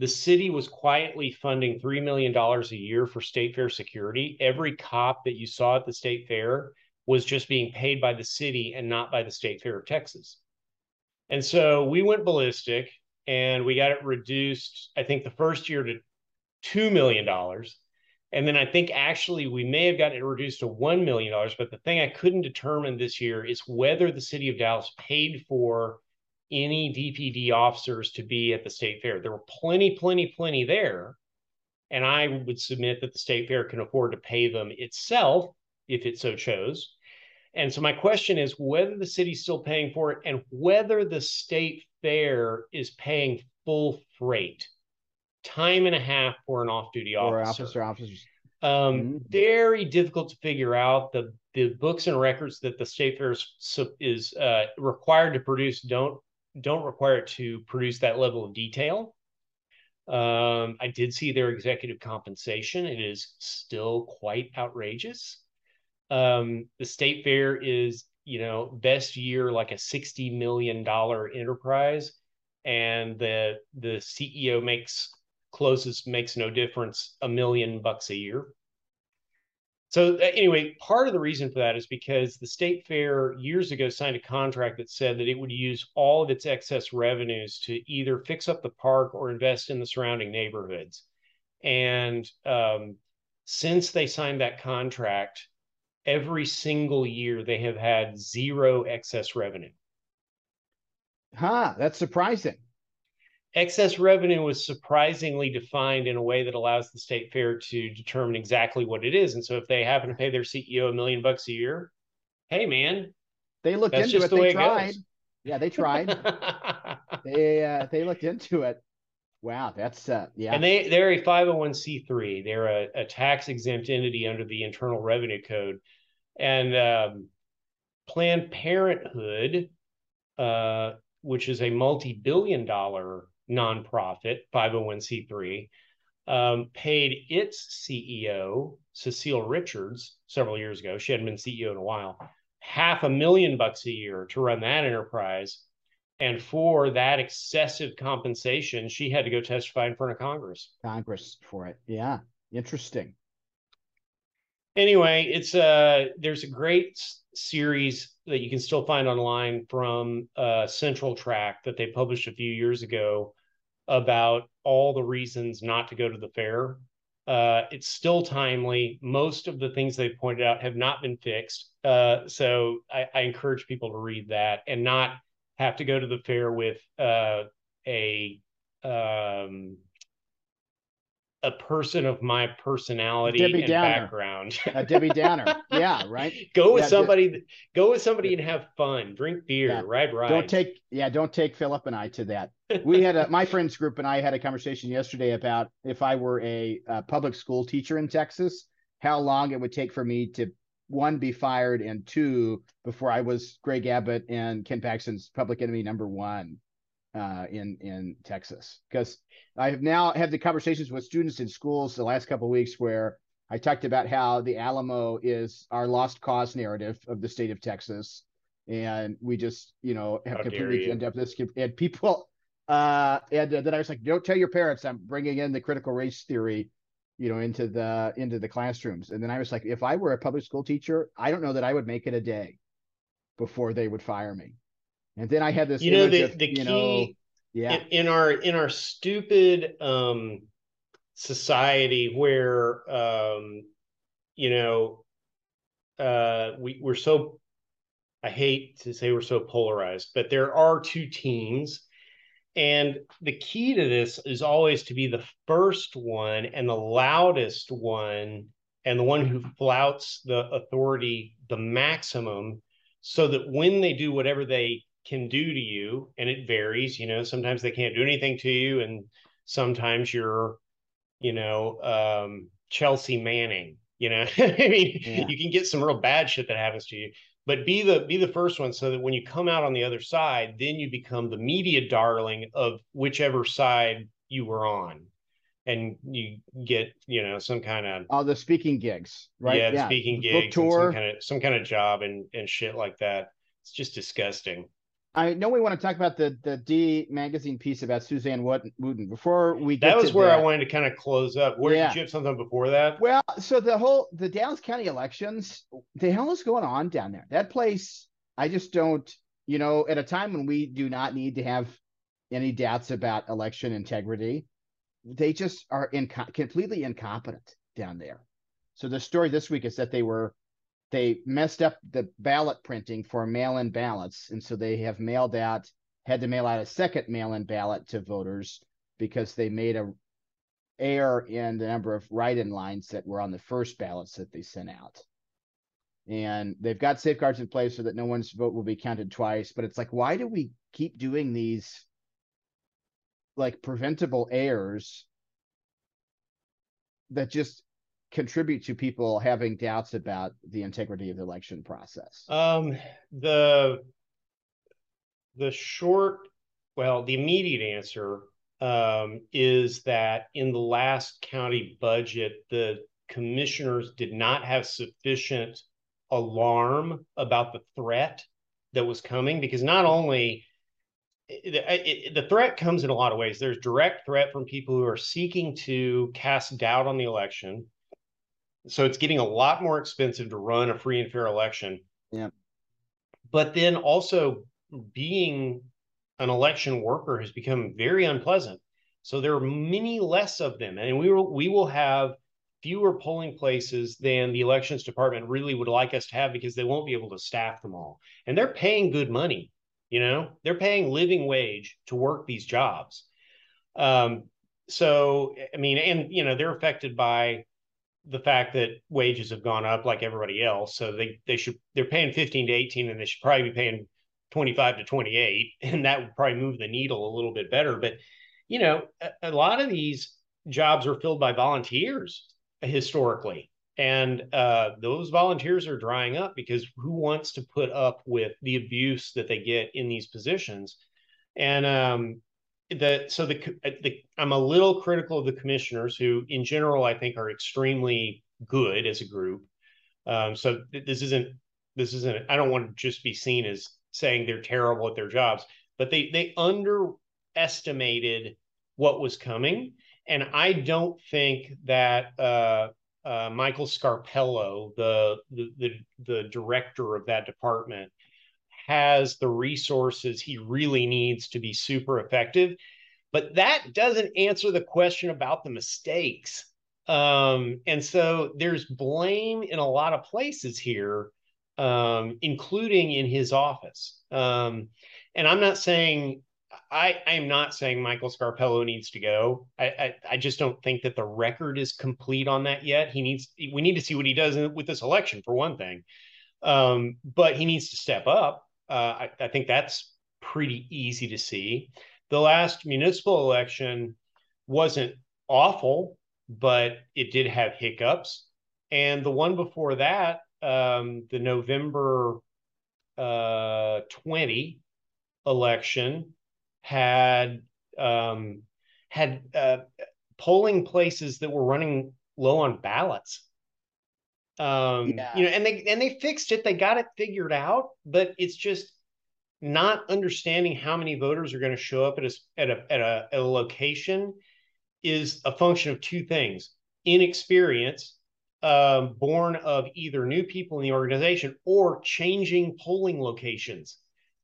The city was quietly funding $3 million a year for state fair security. Every cop that you saw at the state fair was just being paid by the city and not by the state fair of Texas. And so we went ballistic and we got it reduced, I think the first year to $2 million. And then I think actually we may have gotten it reduced to $1 million. But the thing I couldn't determine this year is whether the city of Dallas paid for any DPD officers to be at the state fair. There were plenty, plenty, plenty there. And I would submit that the state fair can afford to pay them itself if it so chose. And so my question is whether the city's still paying for it and whether the state fair is paying full freight time and a half for an off-duty officer. Officer officers. Um, mm-hmm. Very difficult to figure out. The the books and records that the state fair is, is uh, required to produce don't don't require it to produce that level of detail. Um, I did see their executive compensation. It is still quite outrageous. Um, the state fair is, you know, best year like a sixty million dollar enterprise, and the the CEO makes closest makes no difference a million bucks a year. So anyway, part of the reason for that is because the state fair years ago signed a contract that said that it would use all of its excess revenues to either fix up the park or invest in the surrounding neighborhoods. And um, since they signed that contract, every single year they have had zero excess revenue. Huh, that's surprising excess revenue was surprisingly defined in a way that allows the state fair to determine exactly what it is. And so if they happen to pay their CEO a million bucks a year, hey man, they looked into it. The they tried. It yeah, they tried. they uh, they looked into it. Wow, that's uh, yeah. And they they're a 501c3. They're a, a tax exempt entity under the Internal Revenue Code. And um, Planned Parenthood, uh, which is a multi-billion dollar nonprofit, 501c3, um, paid its CEO, Cecile Richards, several years ago. She hadn't been CEO in a while, half a million bucks a year to run that enterprise. And for that excessive compensation, she had to go testify in front of Congress. Congress for it. Yeah. Interesting. Anyway, it's a uh, there's a great series that you can still find online from uh, Central Track that they published a few years ago about all the reasons not to go to the fair. Uh, it's still timely. Most of the things they pointed out have not been fixed. Uh, so I, I, encourage people to read that and not have to go to the fair with uh, a um, a person of my personality Debbie and Downer. background. a Debbie Downer. Yeah, right. go with yeah, somebody go with somebody and have fun. Drink beer, yeah. ride ride. Don't take yeah, don't take Philip and I to that. We had a my friends group and I had a conversation yesterday about if I were a, a public school teacher in Texas, how long it would take for me to one be fired and two before I was Greg Abbott and Ken Paxton's public enemy number one uh, in in Texas. Because I have now had the conversations with students in schools the last couple of weeks where I talked about how the Alamo is our lost cause narrative of the state of Texas, and we just you know have how completely end up this and people uh and uh, then I was like, don't tell your parents I'm bringing in the critical race theory you know into the into the classrooms. And then i was like if i were a public school teacher i don't know that i would make it a day before they would fire me and then I had this. You know the of, the key. Know, yeah. In, in, our in our stupid um, society where um, you know uh, we we're so. I hate to say we're so polarized, but there are two teams. And the key to this is always to be the first one and the loudest one and the one who flouts the authority the maximum so that when they do whatever they can do to you and it varies you know sometimes they can't do anything to you and sometimes you're you know um chelsea manning you know? I mean yeah. you can get some real bad shit that happens to you but be the be the first one so that when you come out on the other side then you become the media darling of whichever side you were on and you get you know some kind of oh the speaking gigs right? Yeah yeah. speaking gigs some kind of some kind of job and and shit like that. It's just disgusting I know we want to talk about the the D magazine piece about Suzanne Wooten. Before we that was where that, I wanted to kind of close up. Where yeah. did you have something before that? Well, so the whole the Dallas County elections, the hell is going on down there? That place, I just don't. You know, at a time when we do not need to have any doubts about election integrity, they just are completely incompetent down there. So the story this week is that they were they messed up the ballot printing for mail-in ballots, and so they have mailed out had to mail out a second mail-in ballot to voters because they made a error in the number of write-in lines that were on the first ballots that they sent out. And they've got safeguards in place so that no one's vote will be counted twice. But it's like, why do we keep doing these like preventable errors that just contribute to people having doubts about the integrity of the election process? Um, the the short, well, the immediate answer um, is that in the last county budget, the commissioners did not have sufficient alarm about the threat that was coming because not only it, it, the threat comes in a lot of ways. There's direct threat from people who are seeking to cast doubt on the election. So it's getting a lot more expensive to run a free and fair election. Yeah. But then also being an election worker has become very unpleasant. So there are many less of them, and we will we will have fewer polling places than the elections department really would like us to have because they won't be able to staff them all. And they're paying good money, you know, they're paying living wage to work these jobs. Um, so I mean, and you know, they're affected by the fact that wages have gone up like everybody else. So they they should they're paying 15 to 18 and they should probably be paying 25 to 28 and that would probably move the needle a little bit better. But you know a, a lot of these jobs are filled by volunteers historically. And uh, those volunteers are drying up because who wants to put up with the abuse that they get in these positions? And um, the so the, the i'm a little critical of the commissioners who in general i think are extremely good as a group um, so this isn't this isn't i don't want to just be seen as saying they're terrible at their jobs, but they they underestimated what was coming. And I don't think that uh, uh, Michael Scarpello, the, the the the director of that department, has the resources he really needs to be super effective. But that doesn't answer the question about the mistakes. Um, and so there's blame in a lot of places here um, including in his office. Um, and I'm not saying I, I am not saying Michael Scarpello needs to go. I, I, I just don't think that the record is complete on that yet. He needs we need to see what he does with this election for one thing, um, but he needs to step up. Uh, I, I think that's pretty easy to see. The last municipal election wasn't awful, but it did have hiccups, and the one before that um, the November uh, 20 election had um, had uh, polling places that were running low on ballots. Um, yeah. You know, and they and they fixed it. They got it figured out, but it's just not understanding how many voters are going to show up at a at a at a, at a location is a function of two things: inexperience um, born of either new people in the organization or changing polling locations.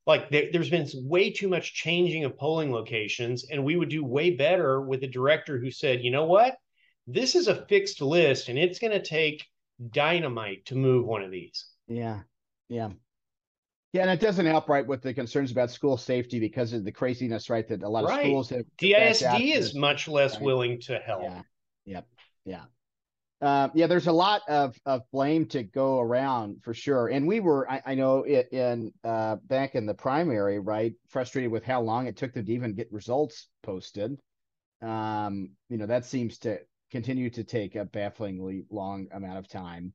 Like there, has been way too much changing of polling locations, and we would do way better with a director who said, you know what, this is a fixed list, and it's going to take dynamite to move one of these. Yeah, yeah. Yeah, and it doesn't help, right, with the concerns about school safety because of the craziness, right, that a lot of right. schools have. DISD is much less right. willing to help. Yeah, yep, yeah. Uh, yeah, there's a lot of of blame to go around for sure. And we were, I, I know, it, in uh, back in the primary, right, frustrated with how long it took them to even get results posted. Um, you know, that seems to continue to take a bafflingly long amount of time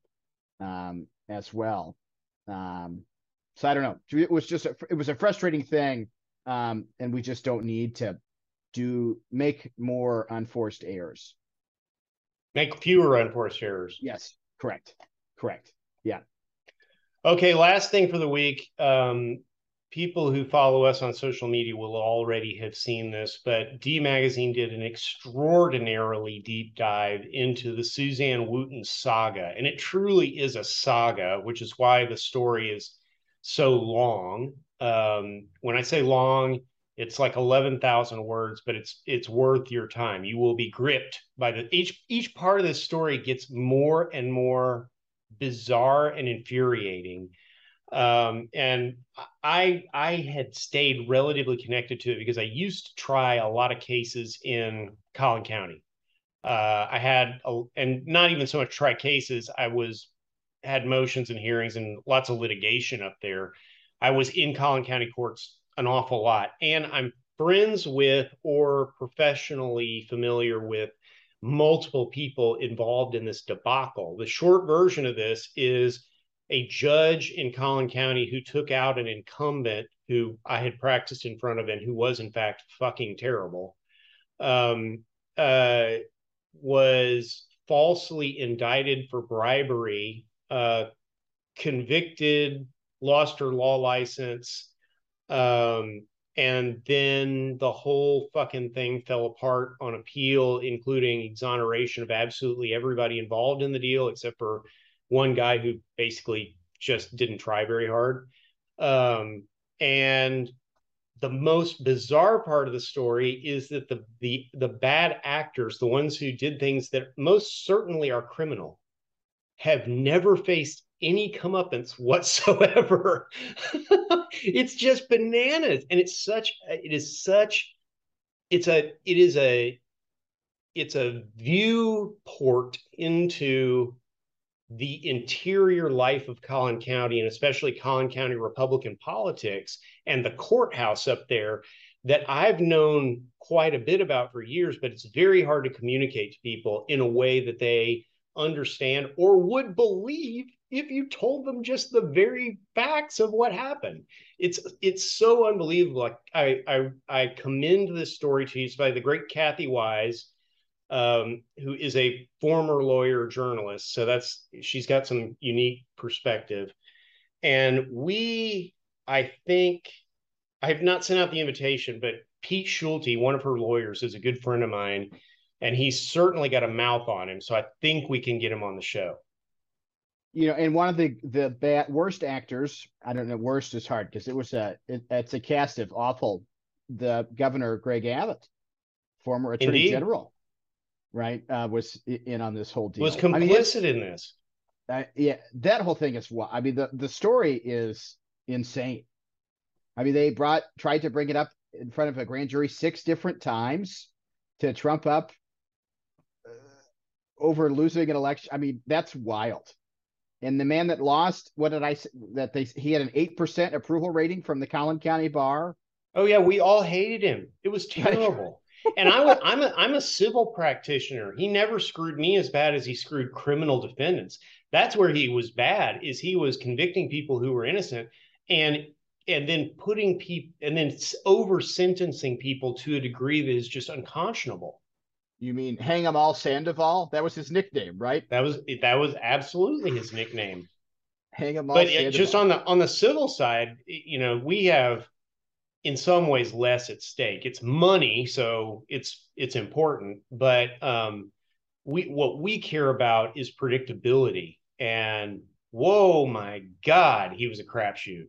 um, as well. Um, so I don't know. It was just a, it was a frustrating thing, um, and we just don't need to do make more unforced errors. Make fewer unforced errors. Yes, correct. Correct. Yeah. Okay, last thing for the week. Um, people who follow us on social media will already have seen this, but D Magazine did an extraordinarily deep dive into the Suzanne Wooten saga. And it truly is a saga, which is why the story is so long. Um, when I say long, it's like 11,000 words, but it's it's worth your time. You will be gripped by the each each part of this story gets more and more bizarre and infuriating. Um, and I I had stayed relatively connected to it because I used to try a lot of cases in Collin County. Uh, I had a, and not even so much try cases. I was had motions and hearings and lots of litigation up there. I was in Collin County courts an awful lot. And I'm friends with or professionally familiar with multiple people involved in this debacle. The short version of this is a judge in Collin County who took out an incumbent who I had practiced in front of and who was in fact fucking terrible. Um, uh, was falsely indicted for bribery, uh, convicted, lost her law license, um, and then the whole fucking thing fell apart on appeal, including exoneration of absolutely everybody involved in the deal, except for one guy who basically just didn't try very hard. Um, and the most bizarre part of the story is that the the the bad actors, the ones who did things that most certainly are criminal, have never faced any comeuppance whatsoever. it's just bananas, and it's such it is such it's a it is a it's a viewport into the interior life of Collin County and especially Collin County Republican politics and the courthouse up there that I've known quite a bit about for years, but it's very hard to communicate to people in a way that they understand or would believe if you told them just the very facts of what happened. It's it's so unbelievable. I I I commend this story to you. It's by the great Kathy Wise um, who is a former lawyer journalist. So that's she's got some unique perspective. And we, I think, I have not sent out the invitation, but Pete Schulte, one of her lawyers, is a good friend of mine, and he's certainly got a mouth on him. So I think we can get him on the show. You know, and one of the the bad worst actors, I don't know, worst is hard because it was a it, it's a cast of awful. The governor Greg Abbott, former attorney Indeed. general, right, uh, was in on this whole deal. Was complicit I mean, in this. Uh, yeah, that whole thing is what I mean. The the story is insane. I mean, they brought tried to bring it up in front of a grand jury six different times to trump up uh, over losing an election. I mean, that's wild. And the man that lost, what did I say? That they he had an eight percent approval rating from the Collin County Bar. Oh yeah, we all hated him. It was terrible and I was, I'm a I'm a civil practitioner. He never screwed me as bad as he screwed criminal defendants. That's where he was bad. Is he was convicting people who were innocent and and then putting people and then over sentencing people to a degree that is just unconscionable. You mean hang 'em all Sandoval? That was his nickname, right? That was that was absolutely his nickname. hang 'em all. But Sandoval. just on the on the civil side, you know, we have in some ways less at stake. It's money, so it's it's important, but um, we what we care about is predictability. And whoa, my God, he was a crapshoot.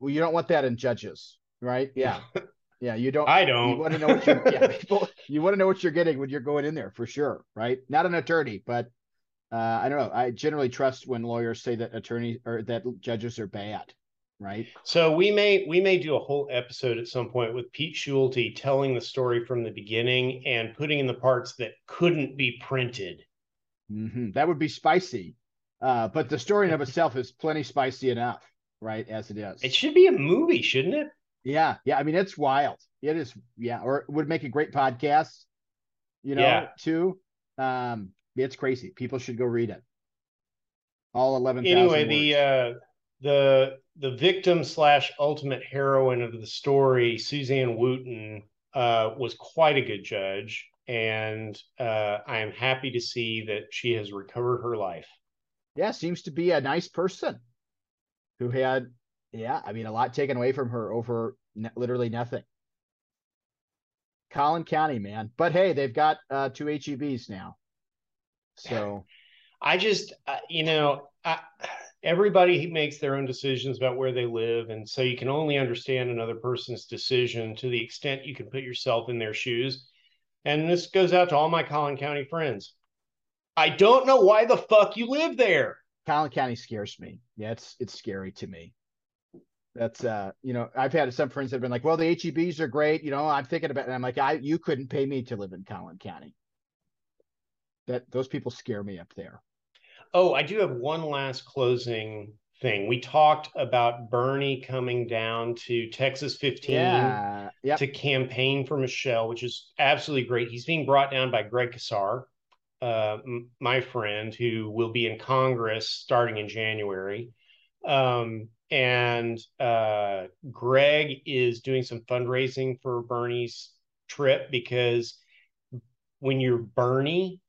Well, you don't want that in judges, right? Yeah. Yeah, you don't. I don't. You want to know what you're. yeah, people, you want to know what you're getting when you're going in there for sure, right? Not an attorney, but uh, I don't know. I generally trust when lawyers say that attorneys or that judges are bad right? So we may we may do a whole episode at some point with Pete Schulte telling the story from the beginning and putting in the parts that couldn't be printed. Mm-hmm. That would be spicy, uh, but the story in of itself is plenty spicy enough, right? As it is, it should be a movie, shouldn't it? Yeah, yeah. I mean, it's wild. It is, yeah. Or it would make a great podcast, you know, yeah. too. Um, it's crazy. People should go read it. All eleven. Anyway, the uh, the the victim slash ultimate heroine of the story, Suzanne Wooten, uh, was quite a good judge, and uh, I am happy to see that she has recovered her life. Yeah, seems to be a nice person who had, yeah, I mean, a lot taken away from her over ne- literally nothing. Collin County, man. But hey, they've got uh, two HEBs now. So I just, uh, you know, I everybody makes their own decisions about where they live. And so you can only understand another person's decision to the extent you can put yourself in their shoes. And this goes out to all my collin county friends. I don't know why the fuck you live there. Collin county scares me. Yeah it's it's scary to me. That's uh you know i've had some friends that have been like well the hebs are great you know i'm thinking about it i'm like i you couldn't pay me to live in collin county. That those people scare me up there Oh, I do have one last closing thing. We talked about Bernie coming down to Texas 15 Yeah. Yep. to campaign for Michelle, which is absolutely great. He's being brought down by Greg Casar, uh, m- my friend, who will be in Congress starting in January. Um, and uh, Greg is doing some fundraising for Bernie's trip because when you're Bernie,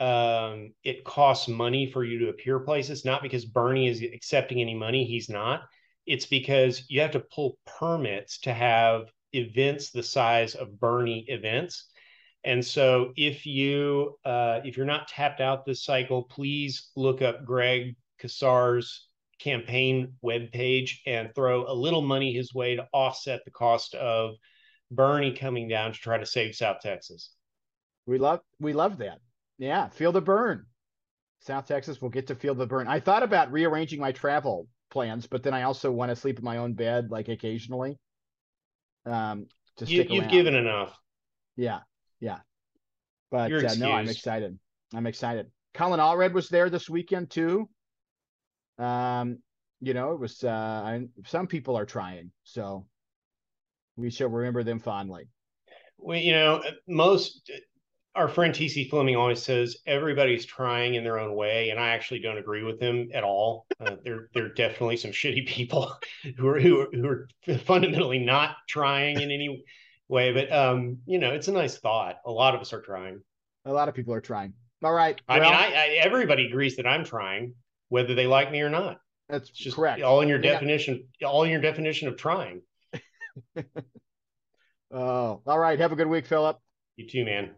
um, it costs money for you to appear places, not because Bernie is accepting any money. He's not. It's because you have to pull permits to have events the size of Bernie events. And so if you uh, if you're not tapped out this cycle, please look up Greg Casar's campaign webpage and throw a little money his way to offset the cost of Bernie coming down to try to save South Texas. We love we love that. Yeah, feel the burn. South Texas will get to feel the burn. I thought about rearranging my travel plans, but then I also want to sleep in my own bed, like occasionally. Um, to You, around. given enough. Yeah, yeah. But uh, no, I'm excited. I'm excited. Colin Allred was there this weekend too. Um, you know, it was uh I, some people are trying, so we shall remember them fondly. Well, you know, most our friend TC Fleming always says everybody's trying in their own way, and I actually don't agree with him at all. Uh, there, there are definitely some shitty people who are who are, who are fundamentally not trying in any way. But um, you know, it's a nice thought. A lot of us are trying. A lot of people are trying. All right. I well, mean, I, I everybody agrees that I'm trying, whether they like me or not. that's It's just correct. all in your Yeah. definition, all in your definition of trying. Oh, all right. Have a good week, Philip. You too, man.